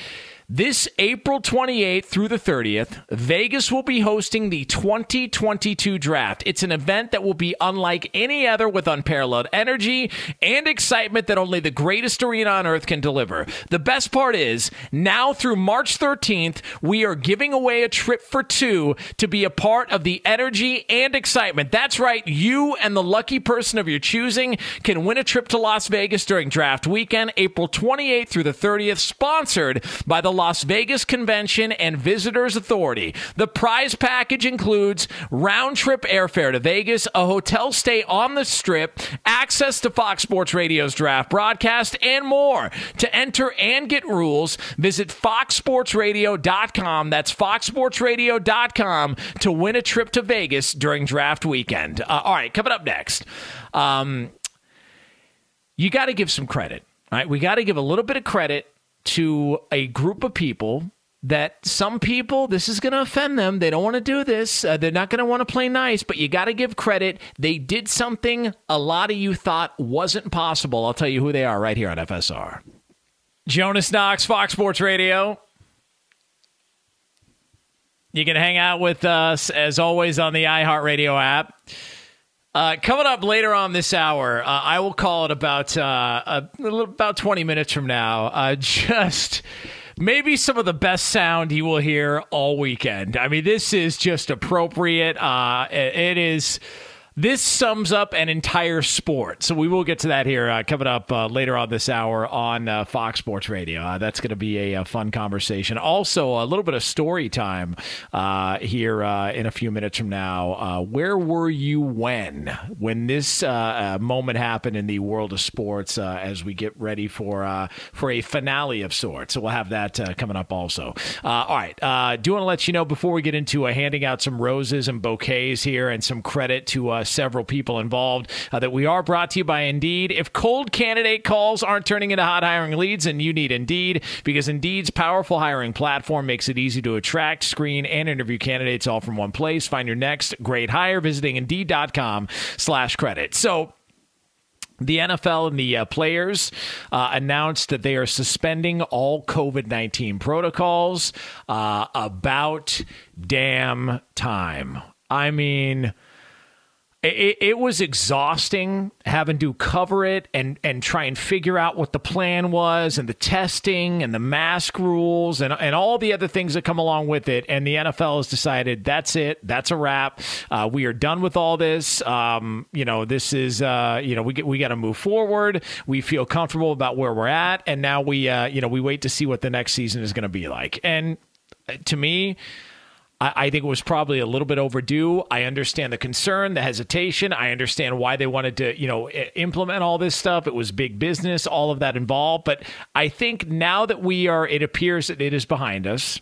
This April 28th through the 30th, Vegas will be hosting the 2022 draft. It's an event that will be unlike any other with unparalleled energy and excitement that only the greatest arena on earth can deliver. The best part is, now through March 13th, we are giving away a trip for two to be a part of the energy and excitement. That's right, you and the lucky person of your choosing can win a trip to Las Vegas during draft weekend, April 28th through the 30th, sponsored by the Las Vegas Convention and Visitors Authority. The prize package includes round trip airfare to Vegas, a hotel stay on the strip, access to Fox Sports Radio's draft broadcast, and more. To enter and get rules, visit foxsportsradio.com. That's foxsportsradio.com to win a trip to Vegas during draft weekend. Uh, all right, coming up next. Um, you got to give some credit. All right, we got to give a little bit of credit to a group of people that some people this is going to offend them. They don't want to do this. Uh, they're not going to want to play nice but you got to give credit. They did something a lot of you thought wasn't possible. I'll tell you who they are right here on fsr jonas knox fox sports radio. You can hang out with us as always on the iheartradio app uh, coming up later on this hour, uh, I will call it about uh, a about twenty minutes from now. Uh, just maybe some of the best sound you will hear all weekend. I mean, this is just appropriate. Uh, it, it is. This sums up an entire sport. So we will get to that here uh, coming up uh, later on this hour on uh, Fox Sports Radio. Uh, that's going to be a, a, fun conversation. Also, a little bit of story time uh, here uh, in a few minutes from now. where were you when when this moment happened in the world of sports as we get ready for for a finale of sorts? So we'll have that coming up also. all right. do want to let you know before we get into handing out some roses and bouquets here and some credit to several people involved. Uh, that we are brought to you by Indeed. If cold candidate calls aren't turning into hot hiring leads, then you need Indeed because Indeed's powerful hiring platform makes it easy to attract, screen, and interview candidates all from one place. Find your next great hire visiting Indeed.com slash credit. So the NFL and the uh, players uh, announced that they are suspending all COVID 19 protocols uh, about damn time. I mean, it, it, was exhausting having to cover it and, and try and figure out what the plan was and the testing and the mask rules and, and all the other things that come along with it. And the NFL has decided that's it. That's a wrap. Uh, we are done with all this. Um, you know, this is, uh, you know, we, we got to move forward. We feel comfortable about where we're at. And now we, uh, you know, we wait to see what the next season is going to be like. And uh, to me, I, I think it was probably a little bit overdue. I understand the concern, the hesitation. I understand why they wanted to, you know, implement all this stuff. It was big business, all of that involved. But I think now that we are, it appears that it is behind us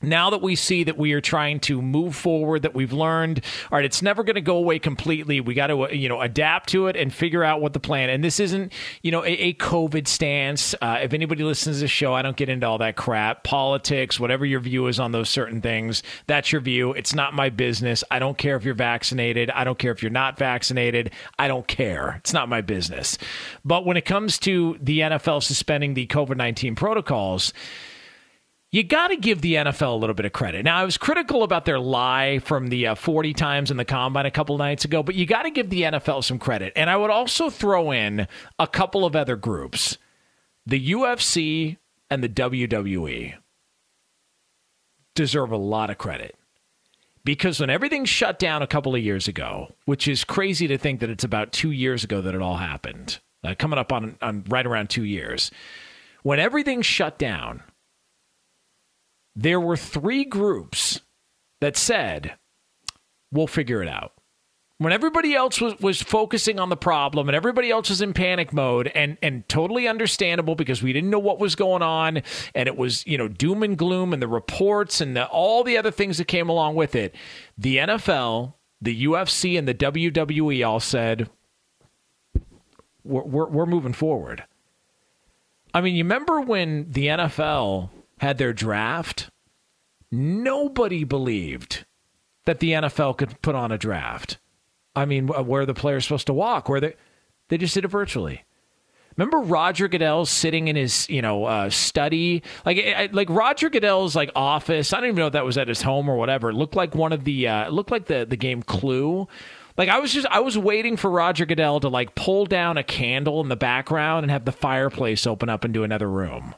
now that we see that we are trying to move forward that we've learned all right it's never going to go away completely. We got to you know adapt to it and figure out what the plan and this isn't you know a, a covid stance. Uh, if anybody listens to the show i don't get into all that crap. Politics whatever your view is on those certain things that's your view. It's not my business. I don't care if you're vaccinated. I don't care if you're not vaccinated. I don't care. It's not my business. But when it comes to the nfl suspending the covid-19 protocols you got to give the NFL a little bit of credit. Now, I was critical about their lie from the uh, 40 times in the combine a couple nights ago, but you got to give the NFL some credit. And I would also throw in a couple of other groups the UFC and the WWE deserve a lot of credit. Because when everything shut down a couple of years ago, which is crazy to think that it's about two years ago that it all happened, uh, coming up on, on right around two years, when everything shut down, there were three groups that said, we'll figure it out. When everybody else was, was focusing on the problem and everybody else was in panic mode and, and totally understandable because we didn't know what was going on and it was, you know, doom and gloom and the reports and the, all the other things that came along with it, the NFL, the UFC, and the WWE all said, we're, we're, we're moving forward. I mean, you remember when the NFL had their draft, nobody believed that the NFL could put on a draft. I mean, where the players supposed to walk, where they they just did it virtually. Remember Roger Goodell sitting in his, you know, uh, study, like I- like Roger Goodell's like office. I don't even know if that was at his home or whatever. It looked like one of the, uh, looked like the the game Clue. Like I was just, I was waiting for Roger Goodell to like pull down a candle in the background and have the fireplace open up into another room.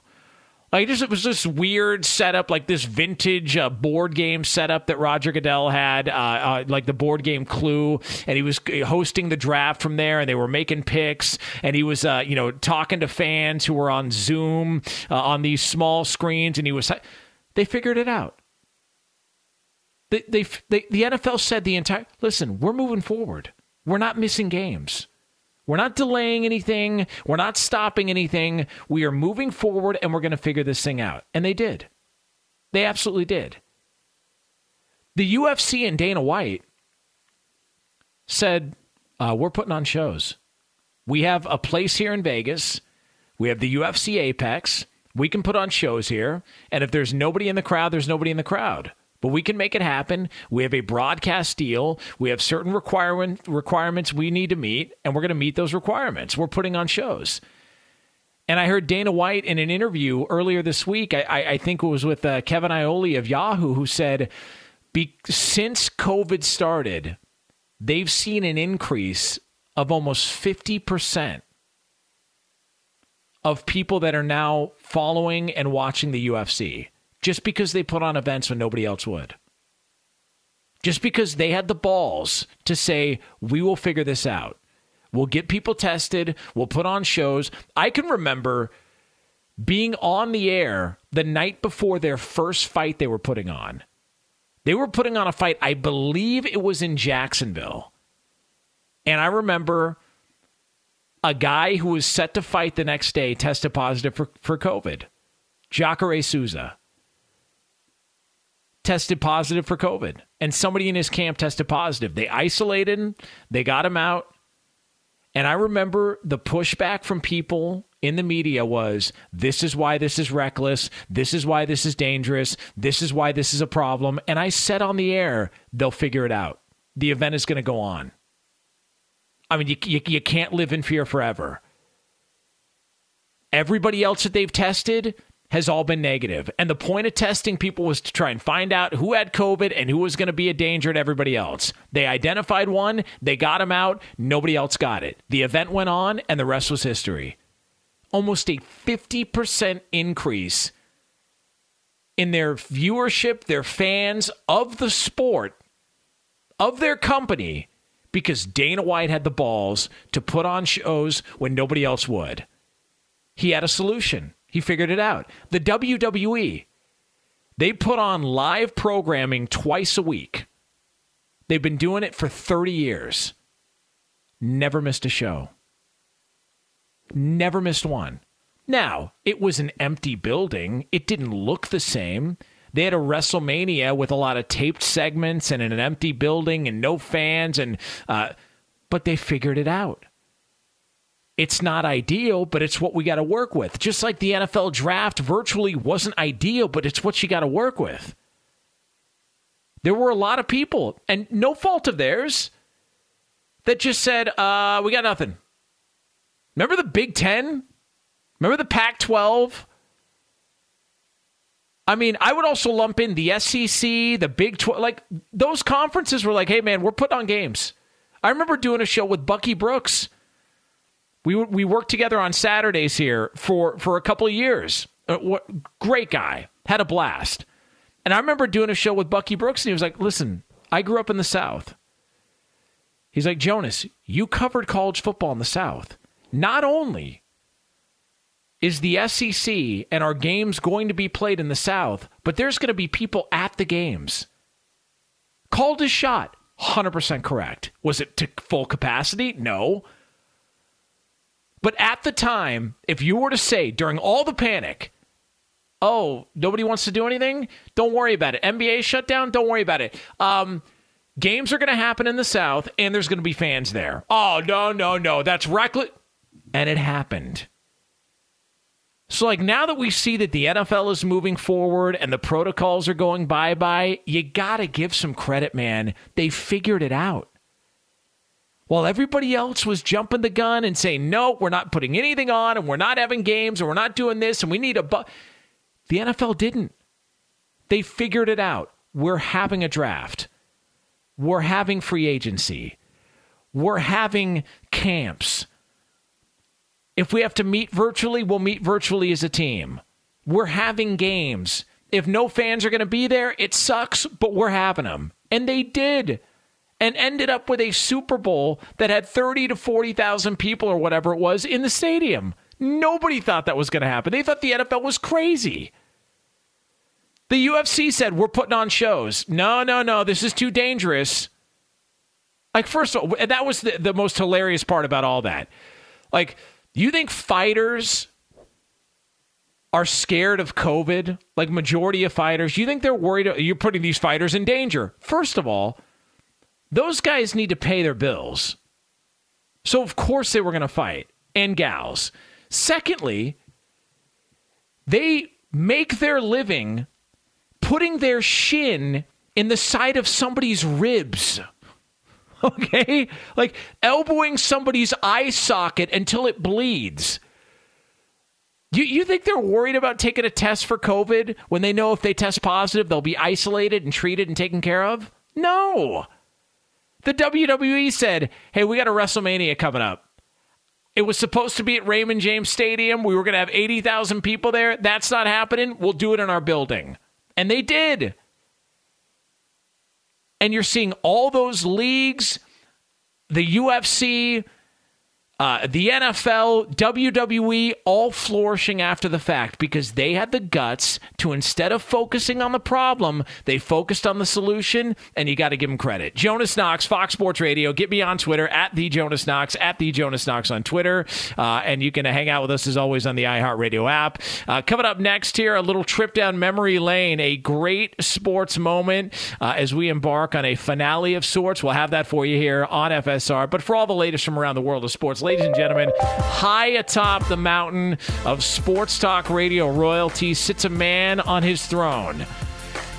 Like just it was this weird setup, like this vintage uh, board game setup that Roger Goodell had, uh, uh, like the board game Clue, and he was hosting the draft from there, and they were making picks, and he was, uh, you know, talking to fans who were on Zoom uh, on these small screens, and he was, they figured it out. They, they, they, the NFL said the entire, listen, we're moving forward. We're not missing games. We're not delaying anything. We're not stopping anything. We are moving forward and we're going to figure this thing out. And they did. They absolutely did. The UFC and Dana White said, uh, We're putting on shows. We have a place here in Vegas. We have the UFC Apex. We can put on shows here. And if there's nobody in the crowd, there's nobody in the crowd but we can make it happen. We have a broadcast deal. We have certain requirement, requirements we need to meet, and we're going to meet those requirements. We're putting on shows. And I heard Dana White in an interview earlier this week, I, I think it was with uh, Kevin Iole of Yahoo, who said, since COVID started, they've seen an increase of almost 50% of people that are now following and watching the UFC just because they put on events when nobody else would. Just because they had the balls to say, we will figure this out. We'll get people tested. We'll put on shows. I can remember being on the air the night before their first fight they were putting on. They were putting on a fight, I believe it was in Jacksonville. And I remember a guy who was set to fight the next day tested positive for, for COVID. Jacare Souza tested positive for COVID, and somebody in his camp tested positive. They isolated him, they got him out. And I remember the pushback from people in the media was this is why this is reckless. This is why this is dangerous. This is why this is a problem. And I said on the air, they'll figure it out. The event is going to go on. I mean, you, you, you can't live in fear forever. Everybody else that they've tested, has all been negative. And the point of testing people was to try and find out who had COVID and who was going to be a danger to everybody else. They identified one, they got him out, nobody else got it. The event went on, and the rest was history. Almost a 50% increase in their viewership, their fans of the sport, of their company, because Dana White had the balls to put on shows when nobody else would. He had a solution. He figured it out. The WWE, they put on live programming twice a week. They've been doing it for 30 years. Never missed a show. Never missed one. Now, it was an empty building. It didn't look the same. They had a WrestleMania with a lot of taped segments and in an empty building and no fans, and uh, but they figured it out. It's not ideal, but it's what we got to work with. Just like the NFL draft virtually wasn't ideal, but it's what you got to work with. There were a lot of people, and no fault of theirs, that just said, uh, we got nothing. Remember the Big Ten? Remember the Pac 12? I mean, I would also lump in the SEC, the Big 12. Like, those conferences were like, hey, man, we're putting on games. I remember doing a show with Bucky Brooks. We, we worked together on Saturdays here for, for a couple of years. Uh, what, great guy. Had a blast. And I remember doing a show with Bucky Brooks, and he was like, listen, I grew up in the South. He's like, Jonas, you covered college football in the South. Not only is the SEC and our games going to be played in the South, but there's going to be people at the games. Called his shot. 100% correct. Was it to full capacity? No. But at the time, if you were to say during all the panic, oh, nobody wants to do anything, don't worry about it. NBA shutdown, don't worry about it. Um, games are going to happen in the South, and there's going to be fans there. Oh, no, no, no. That's reckless. And it happened. So, like, now that we see that the NFL is moving forward and the protocols are going bye bye, you got to give some credit, man. They figured it out. While everybody else was jumping the gun and saying, no, we're not putting anything on and we're not having games and we're not doing this and we need a. Bu-. The NFL didn't. They figured it out. We're having a draft, we're having free agency, we're having camps. If we have to meet virtually, we'll meet virtually as a team. We're having games. If no fans are going to be there, it sucks, but we're having them. And they did. And ended up with a Super Bowl that had 30 to 40,000 people or whatever it was in the stadium. Nobody thought that was going to happen. They thought the NFL was crazy. The UFC said, We're putting on shows. No, no, no. This is too dangerous. Like, first of all, that was the, the most hilarious part about all that. Like, you think fighters are scared of COVID? Like majority of fighters, you think they're worried you're putting these fighters in danger? First of all, those guys need to pay their bills. So of course they were going to fight and gals. Secondly, they make their living putting their shin in the side of somebody's ribs. Okay? Like elbowing somebody's eye socket until it bleeds. You, you think they're worried about taking a test for COVID when they know if they test positive, they'll be isolated and treated and taken care of? No. The WWE said, hey, we got a WrestleMania coming up. It was supposed to be at Raymond James Stadium. We were going to have 80,000 people there. That's not happening. We'll do it in our building. And they did. And you're seeing all those leagues, the UFC, uh, the NFL, WWE, all flourishing after the fact because they had the guts to instead of focusing on the problem, they focused on the solution, and you got to give them credit. Jonas Knox, Fox Sports Radio. Get me on Twitter at the Jonas Knox at the Jonas Knox on Twitter, uh, and you can hang out with us as always on the iHeartRadio app. Uh, coming up next here, a little trip down memory lane, a great sports moment uh, as we embark on a finale of sorts. We'll have that for you here on FSR. But for all the latest from around the world of sports ladies and gentlemen, high atop the mountain of sports talk radio royalty sits a man on his throne.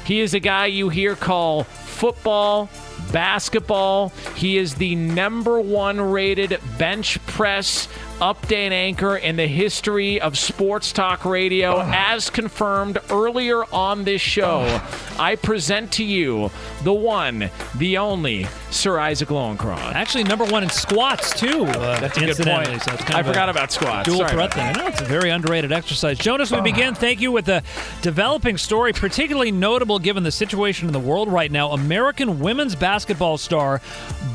He is a guy you hear call football, basketball. He is the number one rated bench press update anchor in the history of sports talk radio, as confirmed earlier on this show. I present to you the one, the only Sir Isaac Lowenkron. Actually, number one in squats too. Uh, That's a good point. So I forgot about squats. Dual Sorry threat thing. I know it's a very underrated exercise. Jonas, we begin. Thank you with a developing story, particularly notable given the situation in the world right now. American women's basketball star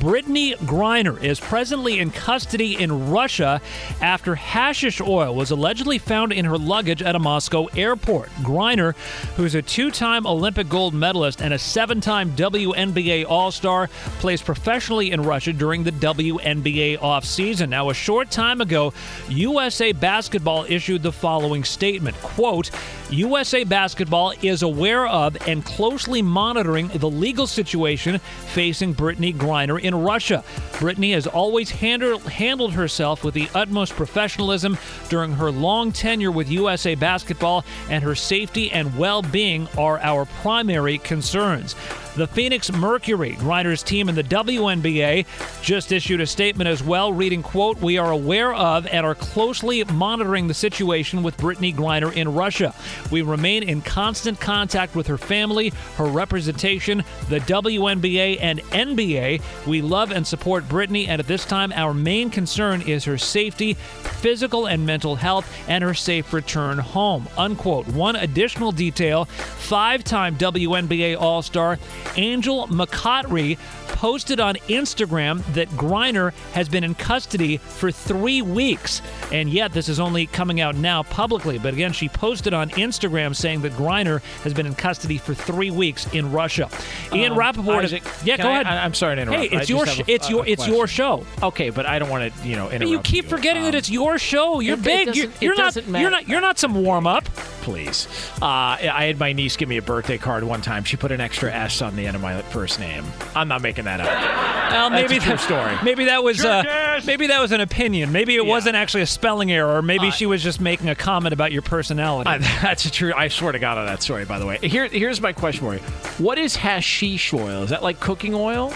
Brittney Griner is presently in custody in Russia after hashish oil was allegedly found in her luggage at a Moscow airport. Griner, who's a two-time Olympic gold medalist and a seven-time WNBA All-Star, plays professionally in Russia during the WNBA offseason. Now, a short time ago, USA Basketball issued the following statement, quote, USA Basketball is aware of and closely monitoring the legal situation facing Brittney Griner in Russia. Brittney has always handle, handled herself with the utmost professionalism during her long tenure with USA Basketball, and her safety and well being are our primary concerns. The Phoenix Mercury, Griner's team in the WNBA, just issued a statement as well, reading, quote, We are aware of and are closely monitoring the situation with Brittney Griner in Russia. We remain in constant contact with her family, her representation, the WNBA and NBA. We love and support Brittney, and at this time, our main concern is her safety, physical and mental health, and her safe return home. Unquote. One additional detail five time WNBA All Star Angel McCoughtry posted on Instagram that Griner has been in custody for three weeks. And yet, this is only coming out now publicly. But again, she posted on Instagram saying that Griner has been in custody for three weeks in Russia. Ian Um, Rapoport. Isaac, yeah, go I- ahead. I, am sorry to interrupt. Hey, it's your sh- a- it's your it's your show. Okay, but I don't want to, you know, interrupt. But you keep forgetting that it's your show. You're it- it big. doesn't- you're you're not. matter. You're not. You're not some warm up. Please. Uh, I had my niece give me a birthday card one time. She put an extra S on the end of my first name. I'm not making that up. Well, That's maybe a true that- story. Maybe that was uh, maybe that was an opinion. Maybe it wasn't actually a spelling error. Or maybe Uh, she was just making a comment about your personality. Uh, that's a true. I swear to God on that story. By the way, here here's my question for you: What is hashish oil? Is that like cooking oil?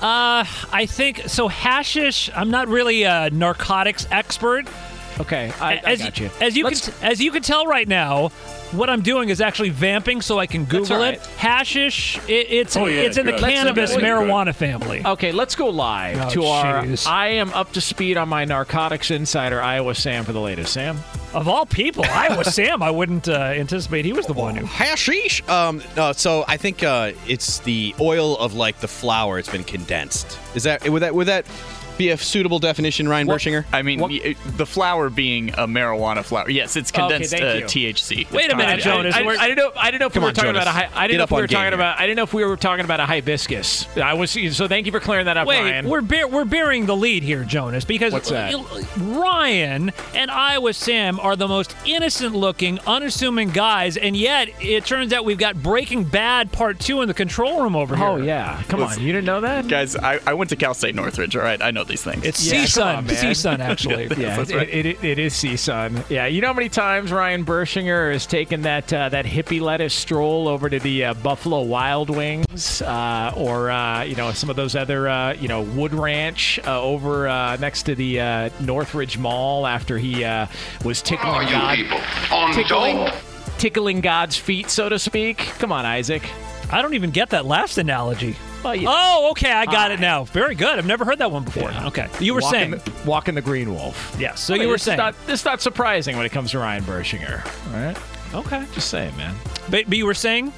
Uh, I think so. Hashish. I'm not really a narcotics expert. Okay, I, I as, got you. As you Let's- can, as you can tell right now, what I'm doing is actually vamping so I can Google all right. it. Hashish. It, it's Oh, yeah, it's in the good. Let's- cannabis marijuana family. Okay, let's go live Oh, to our. I am up to speed on my narcotics insider, Iowa Sam, for the latest. Sam, of all people, Iowa Sam. I wouldn't uh, anticipate he was the one who. Hashish. Um, uh, so I think uh, it's the oil of like the flower. It's been condensed. Is that would that would that be a suitable definition, Ryan Bershinger? I mean, y- the flower being a marijuana flower. Yes, it's condensed thank uh. THC. Wait a minute, Jonas. I, I, I didn't know. I didn't know if Come we were on, talking Jonas. about a. Hi- I Get didn't know if we were talking game about. I didn't know if we were talking about a hibiscus. I was. So thank you for clearing that up, Wait, Ryan. we're bear- we're bearing the lead here, Jonas, because What's that? Ryan and Iowa Sam are the most innocent-looking, unassuming guys, and yet it turns out we've got Breaking Bad Part Two in the control room over here. Oh yeah, come on, you didn't know that? Guys, I, I went to Cal State Northridge. All right, I know these things. It's Yeah, CSUN, on, man. CSUN actually. Yeah, That's right. it, it, it is CSUN. Yeah, you know how many times Ryan Bershinger has taken that uh, that hippie lettuce stroll over to the uh, Buffalo Wild Wings, uh, or uh, you know some of those other uh, you know Wood Ranch uh, over uh, next to the uh, Northridge Mall after he uh, was tickling God, tickling, tickling God's feet, so to speak. Come on, Isaac. I don't even get that last analogy. Well, you- Oh, okay, I got it now. Very good. I've never heard that one before. Okay, you were walking saying the, walking the green wolf. yes. So I mean, you were saying not, it's not surprising when it comes to Ryan Bershinger. All right, okay, just saying, man. but, but you were saying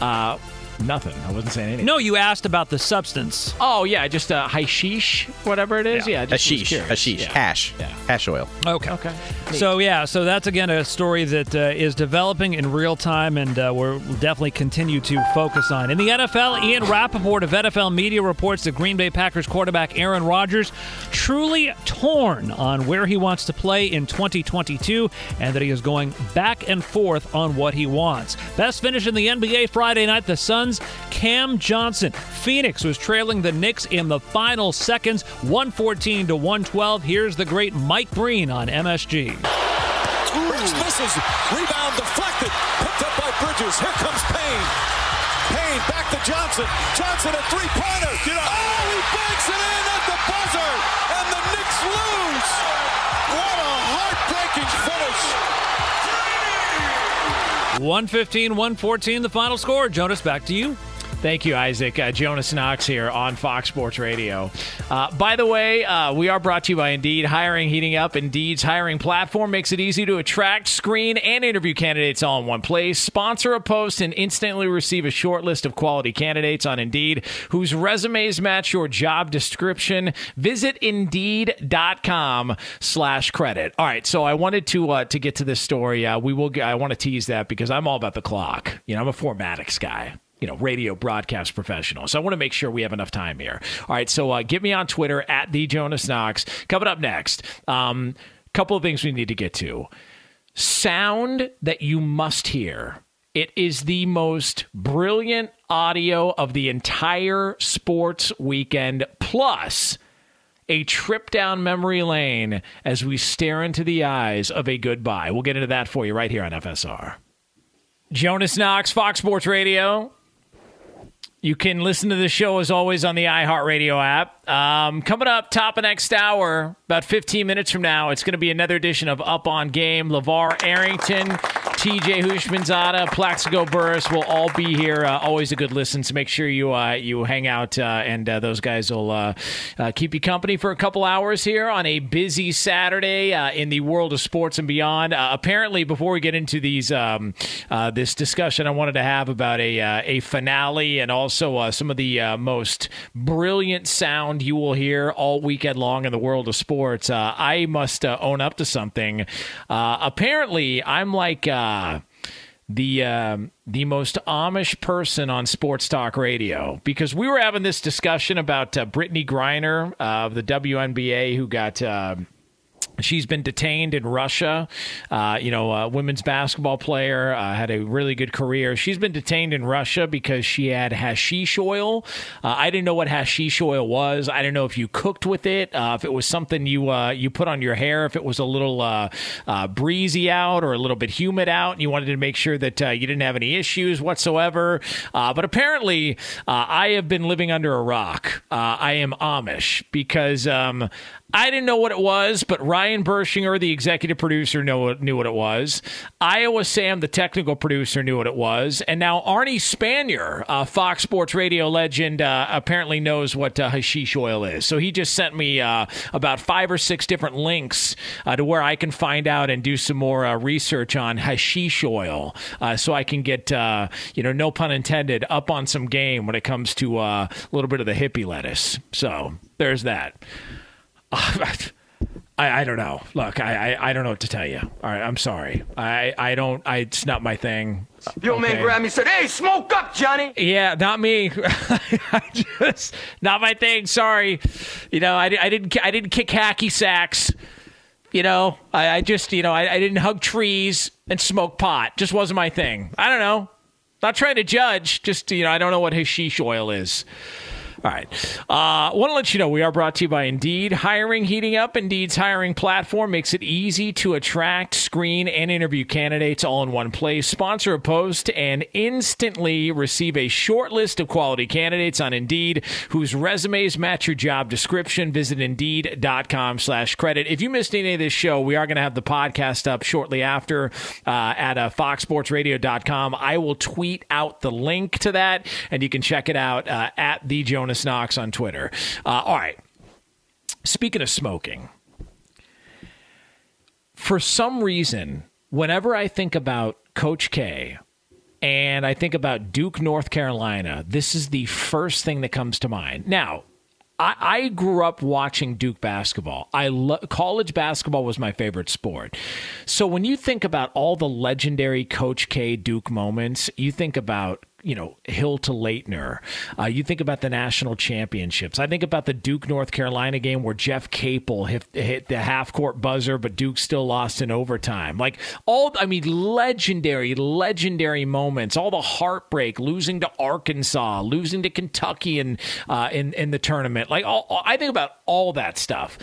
Uh, nothing. I wasn't saying anything. no. You asked about the substance. Oh yeah, just uh, hashish, whatever it is. Yeah, just Hashish. curious. Hashish. Yeah. Hash. Yeah. Hash oil. Okay. Okay. So yeah, so that's again a story that uh, is developing in real time, and uh, we'll definitely continue to focus on. In the NFL, Ian Rapoport of NFL Media reports that Green Bay Packers quarterback Aaron Rodgers truly torn on where he wants to play in 2022, and that he is going back and forth on what he wants. Best finish in the NBA Friday night: the Suns, Cam Johnson. Phoenix was trailing the Knicks in the final seconds, 114 to 112. Here's the great Mike Breen on MSG. Bridges misses. Rebound deflected. Picked up by Bridges. Here comes Payne. Payne back to Johnson. Johnson a three-pointer. Oh, he banks it in at the buzzer. 115 114, the final score. Jonas, back to you. Thank you, Isaac. Uh, Jonas Knox here on Fox Sports Radio. Uh, by the way, uh, we are brought to you by Indeed. Hiring heating up. Indeed's hiring platform makes it easy to attract, screen, and interview candidates all in one place. Sponsor a post and instantly receive a short list of quality candidates on Indeed whose resumes match your job description. Visit Indeed.com slash credit. All right, so I wanted to uh, to get to this story. Uh, we will. I want to tease that because I'm all about the clock. You know, I'm a formatics guy you know, radio broadcast professional. So I want to make sure we have enough time here. All right, so uh, get me on Twitter at the Jonas Knox. Coming up next, um, couple of things we need to get to. Sound that you must hear. It is the most brilliant audio of the entire sports weekend, plus a trip down memory lane as we stare into the eyes of a goodbye. We'll get into that for you right here on FSR. Jonas Knox, Fox Sports Radio. You can listen to the show as always on the iHeartRadio app. Um, coming up, top of next hour, about 15 minutes from now, it's going to be another edition of Up on Game. LeVar Arrington, TJ Houshmandzadeh, Plaxico Burress will all be here. Uh, always a good listen, so make sure you uh, you hang out, uh, and uh, those guys will uh, uh, keep you company for a couple hours here on a busy Saturday in the world of sports and beyond. Apparently, before we get into these um, this discussion, I wanted to have about a a finale and also some of the most brilliant sound you will hear all weekend long in the world of sports. I must own up to something. Apparently, I'm like. Uh, the um, the most Amish person on sports talk radio. Because we were having this discussion about uh, Brittney Griner of the WNBA who got uh, She's been detained in Russia. Uh, you know, a women's basketball player uh, had a really good career. She's been detained in Russia because she had hashish oil. Uh, I didn't know what hashish oil was. I didn't know if you cooked with it, uh, if it was something you uh, you put on your hair, if it was a little uh, breezy out or a little bit humid out, and you wanted to make sure that you didn't have any issues whatsoever. but apparently, I have been living under a rock. I am Amish because um, I didn't know what it was, but Ryan Bershinger, the executive producer, knew what it was. Iowa Sam, the technical producer, knew what it was. And now Arnie Spanier, uh, Fox Sports radio legend, uh, apparently knows what uh, hashish oil is. So he just sent me uh, about five or six different links uh, to where I can find out and do some more uh, research on hashish oil so I can get, you know, no pun intended, up on some game when it comes to a little bit of the hippie lettuce. So there's that. I, I don't know. Look, I, I, I don't know what to tell you. All right, I'm sorry. I I don't. I it's not my thing. Your okay. man grabbed me and said, "Hey, smoke up, Johnny." Yeah, not me. I just not my thing. Sorry. You know, I, I didn't I didn't kick hacky sacks. You know, I, I just you know I, I didn't hug trees and smoke pot. Just wasn't my thing. I don't know. Not trying to judge. Just you know, I don't know what his sheesh oil is. All right. Uh, Want to let you know we are brought to you by Indeed. Hiring heating up. Indeed's hiring platform makes it easy to attract, screen, and interview candidates all in one place. Sponsor a post and instantly receive a short list of quality candidates on Indeed whose resumes match your job description. Visit Indeed.com slash credit. If you missed any of this show, we are going to have the podcast up shortly after uh, at uh, foxsportsradio.com. I will tweet out the link to that, and you can check it out uh, at the Jonas Jonas Knox on Twitter. Uh, all right. Speaking of smoking, for some reason, whenever I think about Coach K and I think about Duke, North Carolina, this is the first thing that comes to mind. Now, I, I grew up watching Duke basketball. I lo- college basketball was my favorite sport. So when you think about all the legendary Coach K Duke moments, you think about you know, Hill to Laettner. Uh, you think about the national championships. I think about the Duke North Carolina game where Jeff Capel hit, hit the half court buzzer, but Duke still lost in overtime. Like all, I mean, legendary, legendary moments. All the heartbreak, losing to Arkansas, losing to Kentucky in uh, in in the tournament. Like all, I think about all that stuff.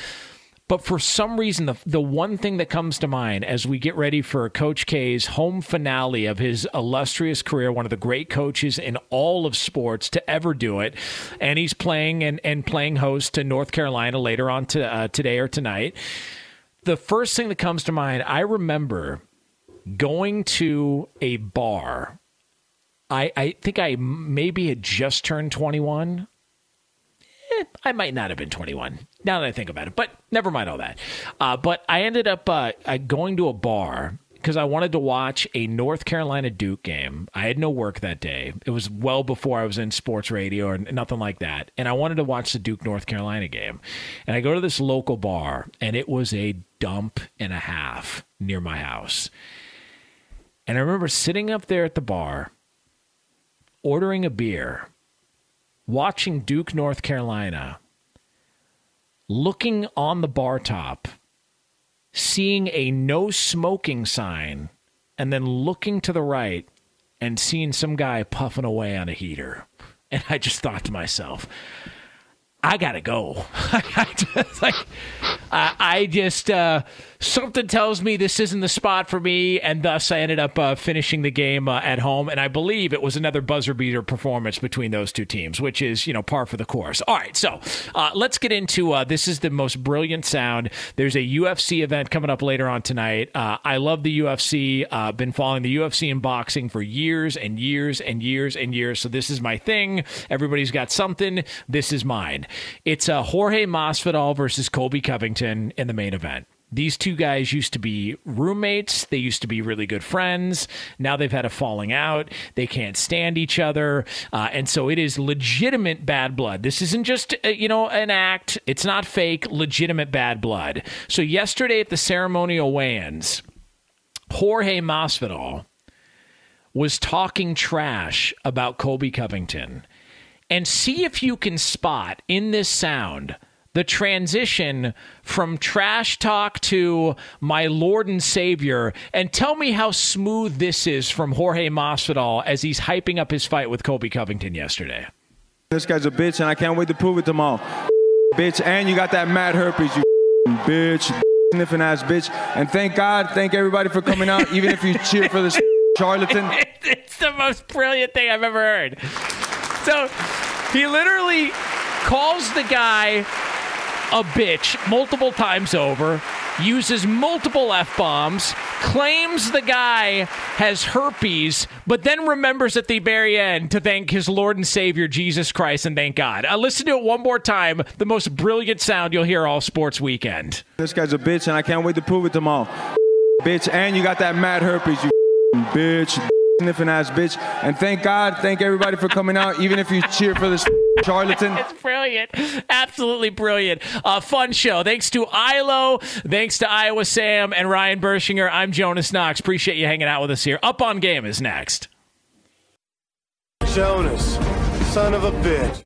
But for some reason, the, the one thing that comes to mind as we get ready for Coach K's home finale of his illustrious career, one of the great coaches in all of sports to ever do it, and he's playing and, and playing host to North Carolina later on to, uh, today or tonight. The first thing that comes to mind, I remember going to a bar. I, I think I maybe had just turned 21 eh, I might not have been 21 now that I think about it, but never mind all that. Uh, but I ended up uh, going to a bar because I wanted to watch a North Carolina Duke game. I had no work that day. It was well before I was in sports radio or nothing like that. And I wanted to watch the Duke North Carolina game. And I go to this local bar, and it was a dump and a half near my house. And I remember sitting up there at the bar, ordering a beer, watching Duke North Carolina looking on the bar top, seeing a no smoking sign, and then looking to the right and seeing some guy puffing away on a heater. And I just thought to myself, I gotta go. I just, like, I, I just uh, something tells me this isn't the spot for me, and thus I ended up uh, finishing the game uh, at home. And I believe it was another buzzer beater performance between those two teams, which is you know par for the course. All right, so uh, let's get into uh, this. Is the most brilliant sound. There's a UFC event coming up later on tonight. Uh, I love the UFC. Uh, been following the UFC and boxing for years and years and years and years. So this is my thing. Everybody's got something. This is mine. It's uh, Jorge Masvidal versus Colby Covington in the main event. These two guys used to be roommates. They used to be really good friends. Now they've had a falling out. They can't stand each other. Uh, and so it is legitimate bad blood. This isn't just, uh, you know, an act. It's not fake, legitimate bad blood. So yesterday at the ceremonial weigh ins, Jorge Masvidal was talking trash about Colby Covington. And see if you can spot in this sound the transition from trash talk to my Lord and Savior, and tell me how smooth this is from Jorge Masvidal as he's hyping up his fight with Colby Covington yesterday. This guy's a bitch, and I can't wait to prove it tomorrow. bitch, and you got that mad herpes, you bitch, sniffing ass bitch. And thank God, thank everybody for coming out, even if you cheer for this charlatan. it's the most brilliant thing I've ever heard. So he literally calls the guy a bitch multiple times over, uses multiple F bombs, claims the guy has herpes, but then remembers at the very end to thank his Lord and Savior Jesus Christ and thank God. Uh, listen to it one more time. The most brilliant sound you'll hear all sports weekend. This guy's a bitch, and I can't wait to prove it tomorrow. bitch, and you got that mad herpes, you bitch sniffing ass bitch. And thank God, thank everybody for coming out, even if you cheer for this charlatan. it's brilliant. Absolutely brilliant. Uh, fun show. Thanks to Ilo. Thanks to Iowa Sam and Ryan Bershinger. I'm Jonas Knox. Appreciate you hanging out with us here. Up on Game is next. Jonas, son of a bitch.